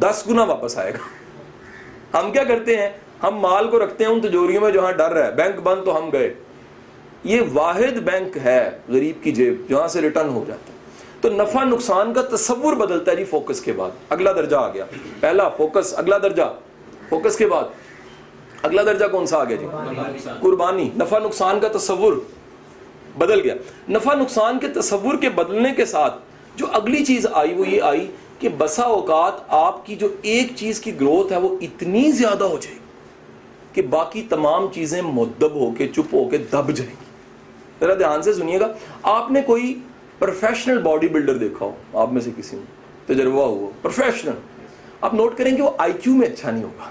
دس گنا واپس آئے گا۔ ہم کیا کرتے ہیں؟ ہم مال کو رکھتے ہیں ان تجوریوں میں جہاں ڈر رہا ہے۔ بینک بند تو ہم گئے۔ یہ واحد بینک ہے غریب کی جیب، جہاں سے ریٹرن ہو جاتا ہے۔ تو نفع نقصان کا تصور بدلتا ہے جی فوکس کے بعد۔ اگلا درجہ آ گیا۔ پہلا فوکس اگلا درجہ۔ فوکس کے بعد۔ اگلا درجہ کون سا آ گیا جی؟ قربانی۔ نفع نقصان کا تصور بدل گیا۔ نفع نقصان کے تصور کے بدلنے کے ساتھ جو اگلی چیز آئی وہ یہ آئی کہ بسا اوقات آپ کی جو ایک چیز کی گروتھ ہے وہ اتنی زیادہ ہو جائے گی کہ باقی تمام چیزیں مدب ہو کے، چپ ہو کے دب جائیں گی۔ ذرا دھیان سے سنیے گا۔ آپ نے کوئی پروفیشنل باڈی بلڈر دیکھا ہو آپ میں سے کسی نے۔ تجربہ ہوا۔ پروفیشنل۔ آپ نوٹ کریں گے وہ آئی کیو میں اچھا نہیں ہوگا۔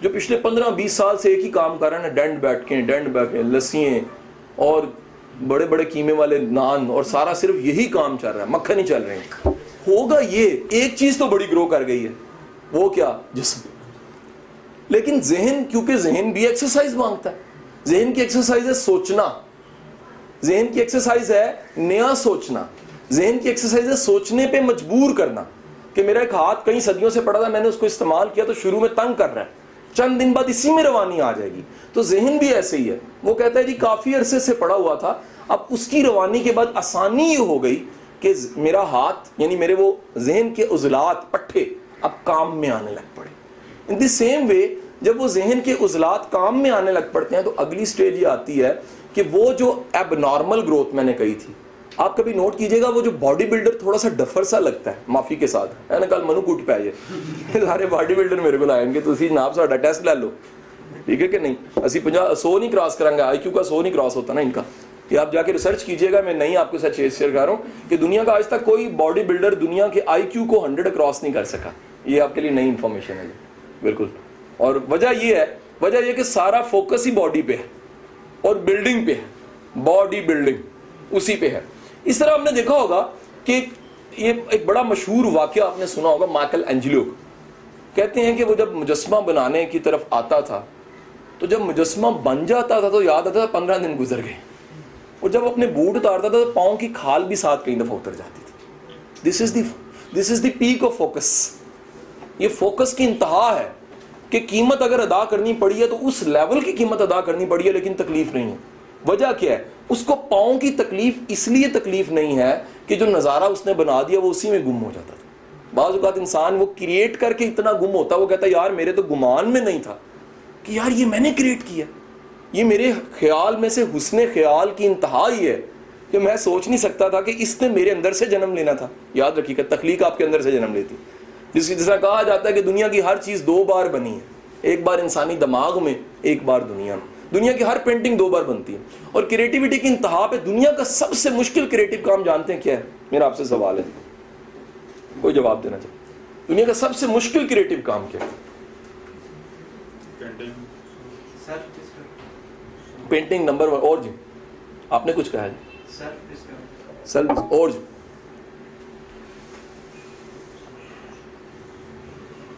جو پچھلے پندرہ، بیس سال سے ایک ہی کام کر رہے ہیں ڈینڈ بیٹھ کے ڈینڈ بیٹھ کے لسییں اور بڑے بڑے قیمے والے نان اور سارا صرف یہی کام چل رہا ہے، مکھن ہی چل رہے ہیں۔ ہوگا یہ، ایک چیز تو بڑی گرو کر گئی ہے، وہ کیا؟ جسم۔ لیکن ذہن، کیونکہ ذہن بھی ایکسرسائز مانگتا ہے۔ ذہن کی ایکسرسائز ہے سوچنا۔ ذہن کی ایکسرسائز ہے نیا سوچنا۔ ذہن کی ایکسرسائز ہے سوچنے پہ مجبور کرنا۔ کہ میرا ایک ہاتھ کئی صدیوں سے پڑا تھا، میں نے اس کو استعمال کیا تو شروع میں تنگ کر رہا ہے۔ چند دن بعد اسی میں روانی آ جائے گی۔ تو ذہن بھی ایسے ہی ہے۔ وہ کہتا ہے جی کافی عرصے سے پڑا ہوا تھا، اب اس کی روانی کے بعد آسانی یہ ہو گئی کہ میرا ہاتھ یعنی میرے وہ ذہن کے عضلات، پٹھے اب کام میں آنے لگ پڑے۔ ان دی سیم وے جب وہ ذہن کے عضلات کام میں آنے لگ پڑتے ہیں تو اگلی سٹیج یہ آتی ہے کہ وہ جو ایب نارمل گروتھ میں نے کہی تھی، آپ کبھی نوٹ کیجیے گا وہ جو باڈی بلڈر تھوڑا سا ڈفر سا لگتا ہے، معافی کے ساتھ۔ میں نے کل منو کوٹ پہ آئیے۔ سارے باڈی بلڈر میرے کو لائیں گے۔ تو اسی نام سا ٹیسٹ لے لو۔ ٹھیک ہے کہ نہیں؟ اسی پنجا سو نہیں کراس کریں گے آئی کیو کا سو نہیں کراس ہوتا نا ان کا۔ کہ آپ جا کے ریسرچ کیجیے گا، میں نہیں آپ کے ساتھ شیئر کر رہا ہوں کہ دنیا کا آج تک کوئی باڈی بلڈر دنیا کے آئی کیو کو ہنڈریڈ کراس نہیں کر سکا۔ یہ آپ کے لیے نئی انفارمیشن ہے جی۔ بالکل۔ اور وجہ یہ ہے، وجہ یہ کہ سارا فوکس ہی باڈی پہ ہے۔ اور بلڈنگ پہ ہے۔ باڈی بلڈنگ اسی پہ ہے۔ اس طرح ہم نے دیکھا ہوگا کہ یہ ایک بڑا مشہور واقعہ آپ نے سنا ہوگا مائیکل اینجلو کہتے ہیں کہ وہ جب مجسمہ بنانے کی طرف آتا تھا، تو جب مجسمہ بن جاتا تھا تو یاد آتا تھا پندرہ دن گزر گئے۔ اور جب اپنے بوٹ اتارتا تھا تو پاؤں کی کھال بھی ساتھ کئی دفعہ اتر جاتی تھی۔ This is the this is the peak of focus یہ فوکس کی انتہا ہے۔ کہ قیمت اگر ادا کرنی پڑی ہے تو اس لیول کی قیمت ادا کرنی پڑی ہے، لیکن تکلیف نہیں ہے۔ وجہ کیا ہے؟ اس کو پاؤں کی تکلیف اس لیے تکلیف نہیں ہے کہ جو نظارہ اس نے بنا دیا وہ اسی میں گم ہو جاتا تھا۔ بعض اوقات انسان وہ کریٹ کر کے اتنا گم ہوتا وہ کہتا ہے، یار، میرے تو گمان میں نہیں تھا کہ یار یہ میں نے کریٹ کیا یہ میرے خیال میں سے حسن خیال کی انتہا ہی ہے کہ میں سوچ نہیں سکتا تھا کہ اس نے میرے اندر سے جنم لینا تھا۔ یاد رکھیے گا تخلیق آپ کے اندر سے جنم لیتی۔ جس جس طرح کہا جاتا ہے کہ دنیا کی ہر چیز دو بار بنی ہے۔ ایک بار انسانی دماغ میں ایک بار دنیا میں۔ دنیا کی ہر پینٹنگ دو بار بنتی ہے۔ اور کریٹیوٹی کی انتہا پہ دنیا کا سب سے مشکل کریٹو کام جانتے ہیں کیا ہے؟ میرا آپ سے سوال ہے۔ کوئی جواب دینا چاہے دنیا کا سب سے مشکل کریٹو کام کیا ہے؟ پینٹنگ نمبر ون اور جی آپ نے کچھ کہا جی؟ سیلف اور جی۔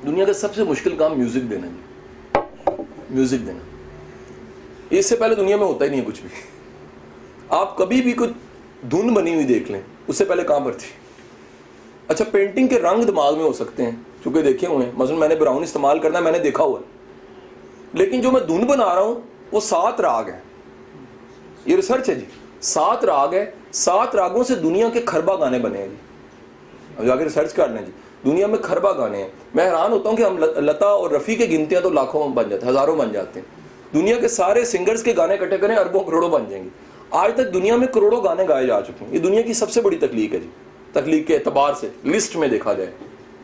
دنیا کا سب سے مشکل کام میوزک دینا جی میوزک دینا۔ اس سے پہلے دنیا میں ہوتا ہی نہیں ہے کچھ بھی۔ آپ کبھی بھی کچھ دھن بنی ہوئی دیکھ لیں، اس سے پہلے کہاں پر تھی۔ اچھا پینٹنگ کے رنگ دماغ میں ہو سکتے ہیں، چونکہ دیکھے ہوئے ہیں۔ مثلا میں نے براؤن استعمال کرنا ہے، میں نے دیکھا ہوا ہے۔ لیکن جو میں دھن بنا رہا ہوں، وہ سات راگ ہے یہ ریسرچ ہے جی۔ سات راگ ہے سات راگوں سے دنیا کے کھربا گانے بنے ہیں جی۔ اب جا کے ریسرچ کر لیں جی۔ دنیا میں کھربا گانے ہیں۔ میں حیران ہوتا ہوں کہ ہم لتا اور رفیع کے گنتے ہیں تو لاکھوں بن جاتے ہیں، ہزاروں بن جاتے ہیں۔ دنیا کے سارے سنگرز کے گانے کٹے کریں، اربوں کروڑوں بن جائیں گے۔ آج تک دنیا میں کروڑوں گانے گائے جا چکے ہیں۔ یہ دنیا کی سب سے بڑی تکلیف ہے جی۔ تکلیف کے اعتبار سے لسٹ میں دیکھا جائے۔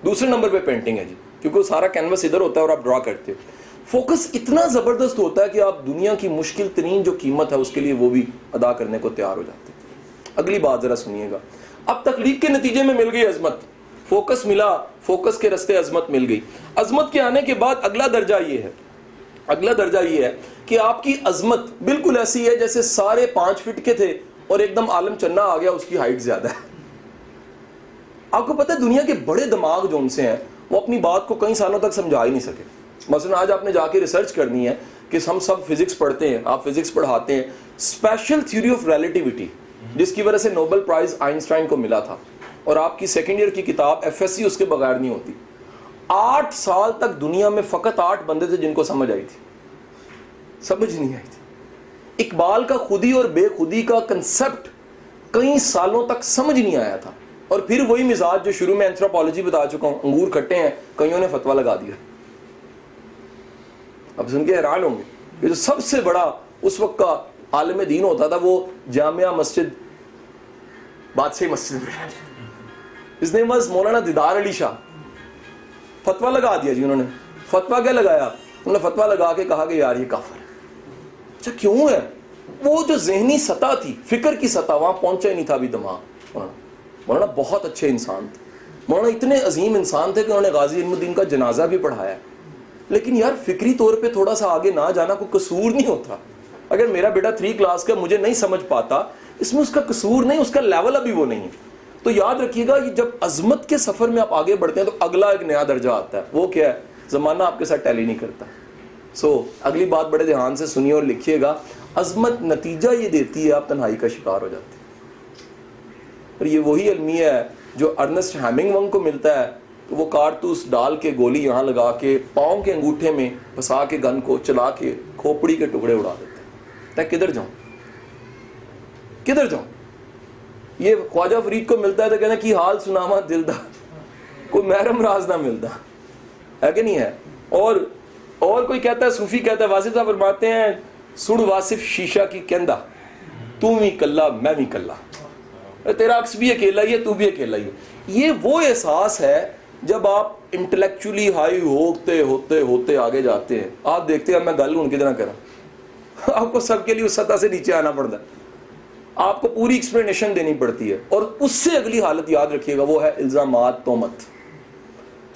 دوسرے نمبر پہ پینٹنگ ہے جی۔ کیونکہ وہ سارا کینوس ادھر ہوتا ہے اور آپ ڈرا کرتے ہو۔ فوکس اتنا زبردست ہوتا ہے کہ آپ دنیا کی مشکل ترین جو قیمت ہے، اس کے لیے وہ بھی ادا کرنے کو تیار ہو جاتے ہیں۔ اگلی بات ذرا سنیے گا۔ اب تخلیق کے نتیجے میں مل گئی عظمت۔ فوکس ملا، فوکس کے رستے عظمت مل گئی۔ عظمت کے آنے کے بعد اگلا درجہ یہ ہے، اگلا درجہ یہ ہے کہ آپ کی عظمت بالکل ایسی ہے جیسے سارے پانچ فٹ کے تھے اور ایک دم عالم چنا آ گیا، اس کی ہائٹ زیادہ ہے۔ آپ کو پتہ ہے دنیا کے بڑے دماغ جو ان سے ہیں، وہ اپنی بات کو کئی سالوں تک سمجھا ہی نہیں سکے۔ مثلا آج آپ نے جا کے ریسرچ کرنی ہے کہ ہم سب فزکس پڑھتے ہیں، آپ فزکس پڑھاتے ہیں۔ اسپیشل تھیوری آف ریلیٹیوٹی جس کی وجہ سے نوبل پرائز آئنسٹائن کو ملا تھا۔ اور آپ کی سیکنڈ ایئر کی کتاب ایف ایس سی اس کے بغیر نہیں ہوتی۔ آٹھ سال تک دنیا میں فقط آٹھ بندے تھے جن کو سمجھ آئی تھی۔ سمجھ نہیں آئی تھی۔ اقبال کا خودی اور بے خودی کا کنسپٹ کئی سالوں تک سمجھ نہیں آیا تھا۔ اور پھر وہی مزاج جو شروع میں اینتھروپالوجی بتا چکا ہوں، انگور کھٹے ہیں، کئیوں نے فتوا لگا دیا۔ اب سن کے حیران ہوں گے۔ یہ جو سب سے بڑا اس وقت کا عالم دین ہوتا تھا، وہ جامعہ مسجد، بادشاہ مسجد اس نے بس مولانا دیدار علی شاہ فتوا لگا دیا جی انہوں نے۔ فتوا کیا لگایا؟ انہوں نے فتوا لگا کے کہا کہ یار یہ کافر ہے۔ اچھا کیوں ہے؟ وہ جو ذہنی سطح تھی، فکر کی سطح، وہاں پہنچا ہی نہیں تھا ابھی دماغ۔ مولانا مولانا بہت اچھے انسان تھے۔ مولانا اتنے عظیم انسان تھے کہ انہوں نے غازی علم الدین کا جنازہ بھی پڑھایا۔ لیکن یار، فکری طور پہ تھوڑا سا آگے نہ جانا کوئی قصور نہیں ہوتا۔ اگر میرا بیٹا تھری کلاس کا مجھے نہیں سمجھ پاتا، اس میں اس کا قصور نہیں، اس کا لیول ابھی وہ نہیں ہے۔ تو یاد رکھیے گا جب عظمت کے سفر میں آپ آگے بڑھتے ہیں تو اگلا ایک نیا درجہ آتا ہے۔ وہ کیا ہے؟ زمانہ آپ کے ساتھ ٹیلی نہیں کرتا۔ سو اگلی بات بڑے دھیان سے سنیے اور لکھیے گا۔ عظمت نتیجہ یہ دیتی ہے، آپ تنہائی کا شکار ہو جاتے ہیں۔ اور یہ وہی المیہ ہے جو ارنسٹ ہیمنگ ونگ کو ملتا ہے۔ تو وہ کارتوس ڈال کے گولی یہاں لگا کے پاؤں کے انگوٹھے میں پھنسا کے گن کو چلا کے کھوپڑی کے ٹکڑے اڑا دیتے میں کدھر جاؤں؟ کدھر جاؤں؟ یہ خواجہ فرید کو ملتا ہے تو کہنا کہ حال سناما دل دا، کوئی محرم راز نہ ملتا۔ ہے کہ نہیں ہے؟ اور اور کوئی کہتا ہے، صوفی کہتا ہے واصف صاحب فرماتے ہیں سڑ واصف شیشہ کی کہندا، تو بھی کلا، میں بھی کلا۔ تیرا عکس بھی اکیلا ہی ہے، تو بھی اکیلا ہی ہے۔ یہ وہ احساس ہے جب آپ انٹلیکچولی ہائی ہوتے ہوتے ہوتے آگے جاتے ہیں۔ آپ دیکھتے ہیں میں گل ان کی طرح کرا آپ کو سب کے لیے اس سطح سے نیچے آنا پڑتا ہے۔ آپ کو پوری ایکسپلینیشن دینی پڑتی ہے اور اس سے اگلی حالت یاد رکھیے گا، وہ ہے الزامات تومت۔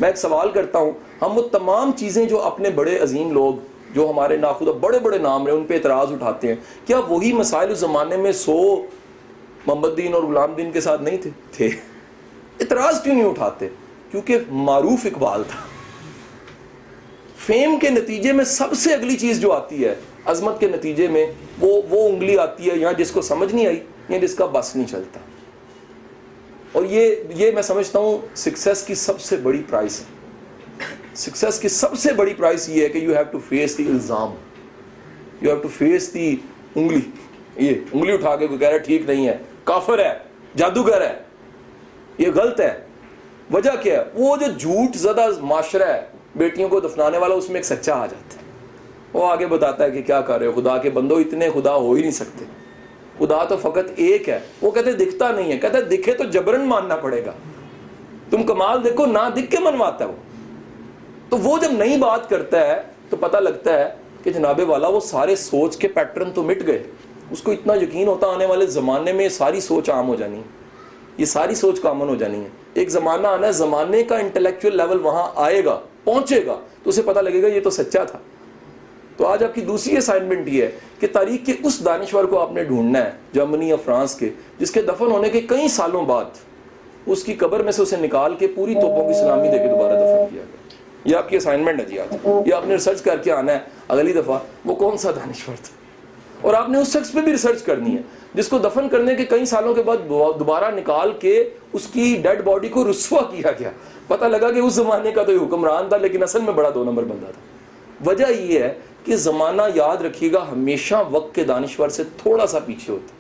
میں ایک سوال کرتا ہوں، ہم وہ تمام چیزیں جو اپنے بڑے عظیم لوگ، جو ہمارے ناخودہ بڑے بڑے نام رہے، ان پہ اعتراض اٹھاتے ہیں، کیا وہی مسائل اس زمانے میں سو محمد دین اور غلام دین کے ساتھ نہیں تھے؟ تھے۔ اعتراض کیوں نہیں اٹھاتے؟ کیونکہ معروف اقبال تھا۔ فیم کے نتیجے میں سب سے اگلی چیز جو آتی ہے عظمت کے نتیجے میں وہ وہ انگلی آتی ہے یہاں جس کو سمجھ نہیں آئی یا جس کا بس نہیں چلتا۔ اور یہ یہ میں سمجھتا ہوں سکسیس کی سب سے بڑی پرائز ہے۔ سکسیس کی سب سے بڑی پرائز یہ ہے کہ you have to face the الزام you have to face the انگلی۔ یہ انگلی اٹھا کے کوئی کہہ رہا ٹھیک نہیں ہے۔ کافر ہے، جادوگر ہے۔ یہ غلط ہے۔ وجہ کیا ہے؟ وہ جو جھوٹ زدہ معاشرہ ہے، بیٹیوں کو دفنانے والا، اس میں ایک سچا آ جاتا ہے۔ وہ آگے بتاتا ہے کہ کیا کر رہے ہو؟ خدا کے بندو اتنے خدا ہو ہی نہیں سکتے۔ خدا تو فقط ایک ہے۔ وہ کہتے دکھتا نہیں ہے۔ کہتے دکھے تو جبرن ماننا پڑے گا۔ تم کمال دیکھو، نہ دکھ کے منواتا ہے وہ۔ تو وہ جب نئی بات کرتا ہے تو پتہ لگتا ہے کہ جناب والا وہ سارے سوچ کے پیٹرن تو مٹ گئے۔ اس کو اتنا یقین ہوتا آنے والے زمانے میں ساری سوچ عام ہو جانی ہے۔ یہ ساری سوچ کامن ہو جانی ہے۔ ایک زمانہ آنا ہے، زمانے کا انٹلیکچوئل لیول وہاں آئے گا، پہنچے گا۔ تو اسے پتہ لگے گا یہ تو سچا تھا۔ تو آج آپ کی دوسری اسائنمنٹ یہ ہے کہ تاریخ کے اس دانشور کو آپ نے ڈھونڈنا ہے، جرمنی یا فرانس کے، جس کے دفن ہونے کے کئی سالوں بعد اس کی قبر میں سے اسے نکال کے پوری توپوں کی سلامی دے کے دوبارہ دفن کیا گیا۔ یہ آپ کی اسائنمنٹ ہے جی آج۔ یہ آپ نے ریسرچ کر کے آنا ہے۔ اگلی دفعہ وہ کون سا دانشور تھا؟ اور آپ نے اس شخص پہ بھی ریسرچ کرنی ہے، جس کو دفن کرنے کے کئی سالوں کے بعد دوبارہ نکال کے اس کی ڈیڈ باڈی کو رسوا کیا گیا۔ پتہ لگا کہ اس زمانے کا تو یہ حکمران تھا، لیکن اصل میں بڑا دو نمبر بندہ تھا۔ وجہ یہ ہے کہ زمانہ یاد رکھیے گا، ہمیشہ وقت کے دانشور سے تھوڑا سا پیچھے ہوتا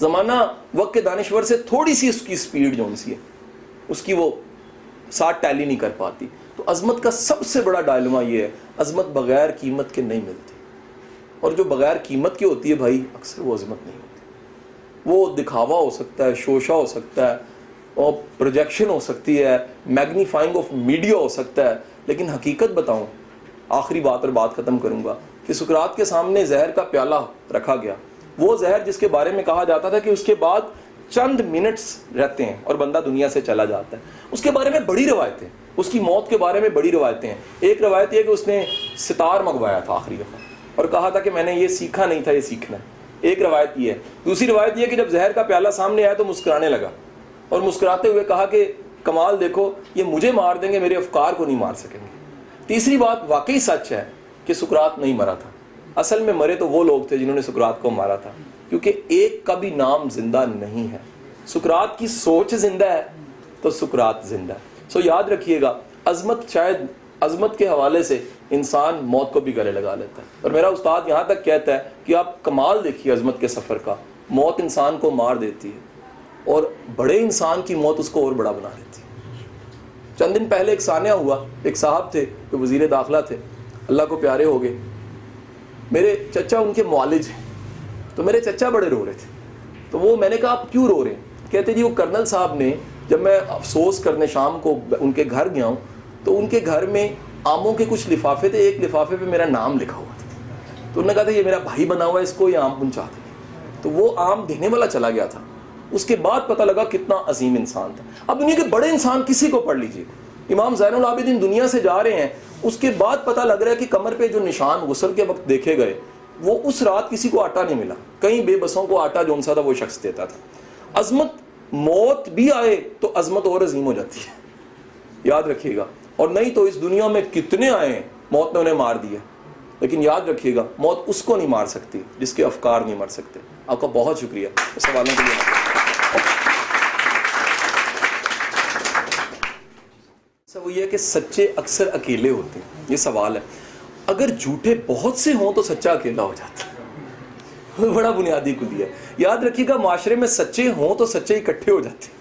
زمانہ وقت کے دانشور سے تھوڑی سی اس کی سپیڈ جو سی ہے، اس کی وہ ساتھ ٹیلی نہیں کر پاتی۔ تو عظمت کا سب سے بڑا ڈائلما یہ ہے، عظمت بغیر قیمت کے نہیں ملتی۔ اور جو بغیر قیمت کی ہوتی ہے بھائی، اکثر وہ عظمت نہیں ہوتی۔ وہ دکھاوا ہو سکتا ہے شوشہ ہو سکتا ہے، اور پروجیکشن ہو سکتی ہے میگنیفائنگ آف میڈیا ہو سکتا ہے۔ لیکن حقیقت بتاؤں آخری بات اور بات ختم کروں گا کہ سکرات کے سامنے زہر کا پیالہ رکھا گیا۔ وہ زہر جس کے بارے میں کہا جاتا تھا کہ اس کے بعد چند منٹس رہتے ہیں اور بندہ دنیا سے چلا جاتا ہے۔ اس کے بارے میں بڑی روایتیں، اس کی موت کے بارے میں بڑی روایتیں ہیں۔ ایک روایت یہ کہ اس نے ستار منگوایا تھا آخری دفعہ اور کہا تھا کہ میں نے یہ سیکھا نہیں تھا، یہ سیکھنا ایک روایت یہ ہے۔ دوسری روایت یہ کہ جب زہر کا پیالہ سامنے آیا تو مسکرانے لگا اور مسکراتے ہوئے کہا کہ، کمال دیکھو، یہ مجھے مار دیں گے، میرے افکار کو نہیں مار سکیں گے۔ تیسری بات واقعی سچ ہے کہ سکرات نہیں مرا تھا۔ اصل میں مرے تو وہ لوگ تھے جنہوں نے سکرات کو مارا تھا۔ کیونکہ ایک کا بھی نام زندہ نہیں ہے۔ سکرات کی سوچ زندہ ہے تو سکرات زندہ ہے۔ سو یاد رکھیے گا، عظمت شاید عظمت کے حوالے سے انسان موت کو بھی گلے لگا لیتا ہے۔ اور میرا استاد یہاں تک کہتا ہے کہ آپ کمال دیکھیے عظمت کے سفر کا۔ موت انسان کو مار دیتی ہے اور بڑے انسان کی موت اس کو اور بڑا بنا دیتی ہے۔ چند دن پہلے ایک سانیہ ہوا، ایک صاحب تھے جو وزیر داخلہ تھے۔ اللہ کو پیارے ہو گئے۔ میرے چچا ان کے معالج ہیں۔ تو میرے چچا بڑے رو رہے تھے۔ تو وہ میں نے کہا، آپ کیوں رو رہے ہیں؟ کہتے جی وہ کرنل صاحب نے جب میں افسوس کرنے شام کو ان کے گھر گیا ہوں، تو ان کے گھر میں آموں کے کچھ لفافے تھے۔ ایک لفافے پہ میرا نام لکھا ہوا تھا۔ تو انہوں نے کہا تھا، یہ میرا بھائی بنا ہوا ہے، اس کو یہ آم پہنچا دیں تو وہ آم دینے والا چلا گیا تھا۔ اس کے بعد پتہ لگا کتنا عظیم انسان تھا۔ اب دنیا کے بڑے انسان کسی کو پڑھ لیجیے امام زین العابدین دنیا سے جا رہے ہیں، اس کے بعد پتہ لگ رہا ہے کہ کمر پہ جو نشان غسل کے وقت دیکھے گئے، وہ اس رات کسی کو آٹا نہیں ملا۔ کئی بے بسوں کو آٹا جون سا تھا، وہ شخص دیتا تھا۔ عظمت، موت بھی آئے تو عظمت اور عظیم ہو جاتی ہے۔ یاد رکھیے گا۔ اور نہیں تو اس دنیا میں کتنے آئے ہیں، موت نے انہیں مار دیا۔ لیکن یاد رکھیے گا، موت اس کو نہیں مار سکتی جس کے افکار نہیں مر سکتے۔ آپ کا بہت شکریہ۔ سوالوں کے لیے۔ وہ یہ کہ سچے اکثر اکیلے ہوتے ہیں۔ یہ سوال ہے۔ اگر جھوٹے بہت سے ہوں تو سچا اکیلا ہو جاتا ہے۔ بڑا بنیادی کلی ہے۔ یاد رکھیے گا، معاشرے میں سچے ہوں تو سچے اکٹھے ہو جاتے ہیں۔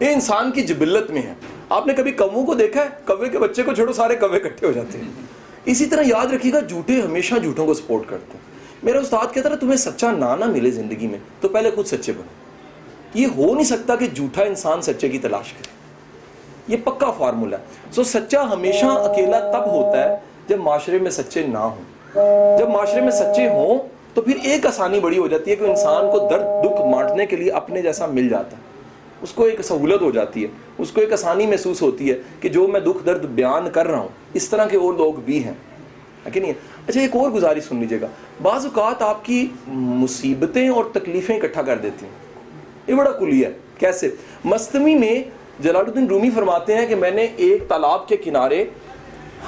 یہ انسان کی جبلت میں ہے۔ آپ نے کبھی کووں کو دیکھا ہے؟ کوے کے بچے کو چھوڑو، سارے کوے اکٹھے ہو جاتے ہیں۔ اسی طرح یاد رکھیے گا، جھوٹے ہمیشہ جھوٹوں کو سپورٹ کرتے ہیں۔ میرا استاد کہتا ہے تمہیں سچا نہ نہ ملے زندگی میں، تو پہلے خود سچے بنو۔ یہ ہو نہیں سکتا کہ جھوٹا انسان سچے کی تلاش کرے۔ یہ پکا فارمولا ہے۔ سو سچا ہمیشہ اکیلا تب ہوتا ہے جب معاشرے میں سچے نہ ہوں۔ جب معاشرے میں سچے ہوں تو پھر ایک آسانی بڑی ہو جاتی ہے کہ انسان کو درد، دکھ بانٹنے کے لیے اپنے جیسا مل جاتا ہے۔ اس کو ایک سہولت ہو جاتی ہے، اس کو ایک آسانی محسوس ہوتی ہے کہ جو میں دکھ درد بیان کر رہا ہوں، اس طرح کے اور لوگ بھی ہیں۔ کہ نہیں؟ اچھا ایک اور گزارش سن لیجیے گا۔ بعض اوقات آپ کی مصیبتیں اور تکلیفیں اکٹھا کر دیتی ہیں۔ یہ بڑا کلیہ ہے۔ کیسے؟ مستمی میں جلال الدین رومی فرماتے ہیں کہ میں نے ایک تالاب کے کنارے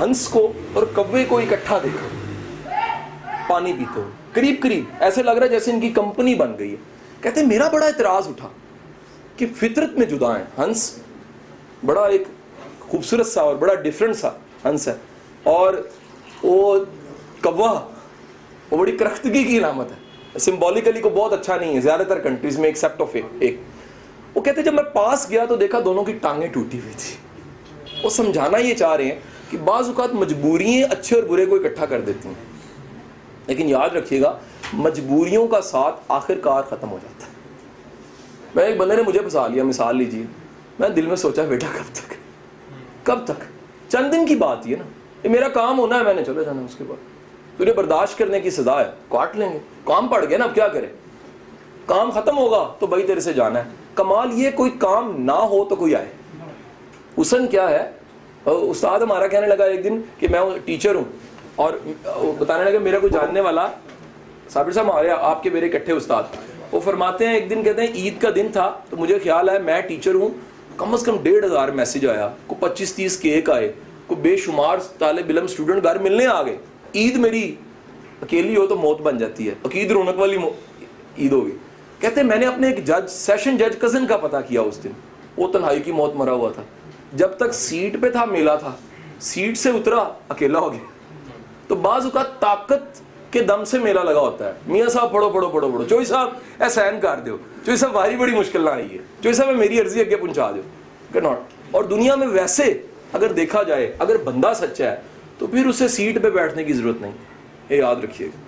ہنس کو اور کوے کو اکٹھا دیکھا۔ پانی پیتے ہو قریب قریب، ایسے لگ رہا ہے جیسے ان کی کمپنی بن گئی ہے۔ کہتے ہیں، میرا بڑا اعتراض اٹھا۔ کہ فطرت میں جدا ہیں، ہنس۔ بڑا ایک خوبصورت سا اور بڑا ڈفرنٹ سا ہنس ہے۔ اور وہ کوا وہ بڑی کرختگی کی علامت ہے۔ سمبولیکلی کو بہت اچھا نہیں ہے، زیادہ تر کنٹریز میں ایکسپٹ آف ایک۔ وہ کہتے جب میں پاس گیا تو دیکھا دونوں کی ٹانگیں ٹوٹی ہوئی تھی وہ سمجھانا یہ چاہ رہے ہیں کہ بعض اوقات مجبوریاں اچھے اور برے کو اکٹھا کر دیتی ہیں۔ لیکن یاد رکھیے گا، مجبوریوں کا ساتھ آخر کار ختم ہو جاتا ہے۔ میں ایک بندے نے مجھے پھنسا لیا، مثال لیجیے میں دل میں سوچا، بیٹا، کب تک؟ کب تک؟ چند دن کی بات یہ نا۔ یہ میرا کام ہونا ہے، میں نے چلے جانا اس کے بعد۔ تجھے برداشت کرنے کی سزا ہے، کاٹ لیں گے۔ کام پڑ گیا نا، اب کیا کرے؟ کام ختم ہوگا تو بھائی تیرے سے جانا ہے۔ کمال، یہ کوئی کام نہ ہو تو کوئی آئے۔ حسن کیا ہے؟ استاد ہمارا کہنے لگا ایک دن کہ میں ٹیچر ہوں اور بتانے لگا میرا کوئی جاننے والا، صابر صاحب ہمارے آپ کے میرے اکٹھے استاد۔ وہ فرماتے ہیں، ایک دن کہتے ہیں، عید کا دن تھا، تو مجھے خیال ہے، میں ٹیچر ہوں، کم از کم ڈیڑھ ہزار میسج آیا کو پچیس تیس کیک آئے کو بے شمار طالب علم اسٹوڈنٹ گھر ملنے آ گئے۔ عید میری اکیلی ہو تو موت بن جاتی ہے، عقید رونق والی عید ہوگی۔ کہتے ہیں، میں نے اپنے ایک جج سیشن جج کزن کا پتہ کیا اس دن۔ وہ تنہائی کی موت مرا ہوا تھا۔ جب تک سیٹ پہ تھا، میلا تھا۔ سیٹ سے اترا، اکیلا ہو گیا۔ تو بعض اوقات طاقت کے دم سے میلہ لگا ہوتا ہے۔ میاں صاحب، پڑھو پڑھو پڑھو پڑھو۔ چوئی صاحب احسین کر دو چوئی صاحب بھاری بڑی مشکل نہ آئی ہے چوئی صاحب میری عرضی اگے پہنچا دو کہ ناٹ اور دنیا میں ویسے اگر دیکھا جائے، اگر بندہ سچا ہے، تو پھر اسے سیٹ پہ بیٹھنے کی ضرورت نہیں۔ یہ یاد رکھیے۔ گا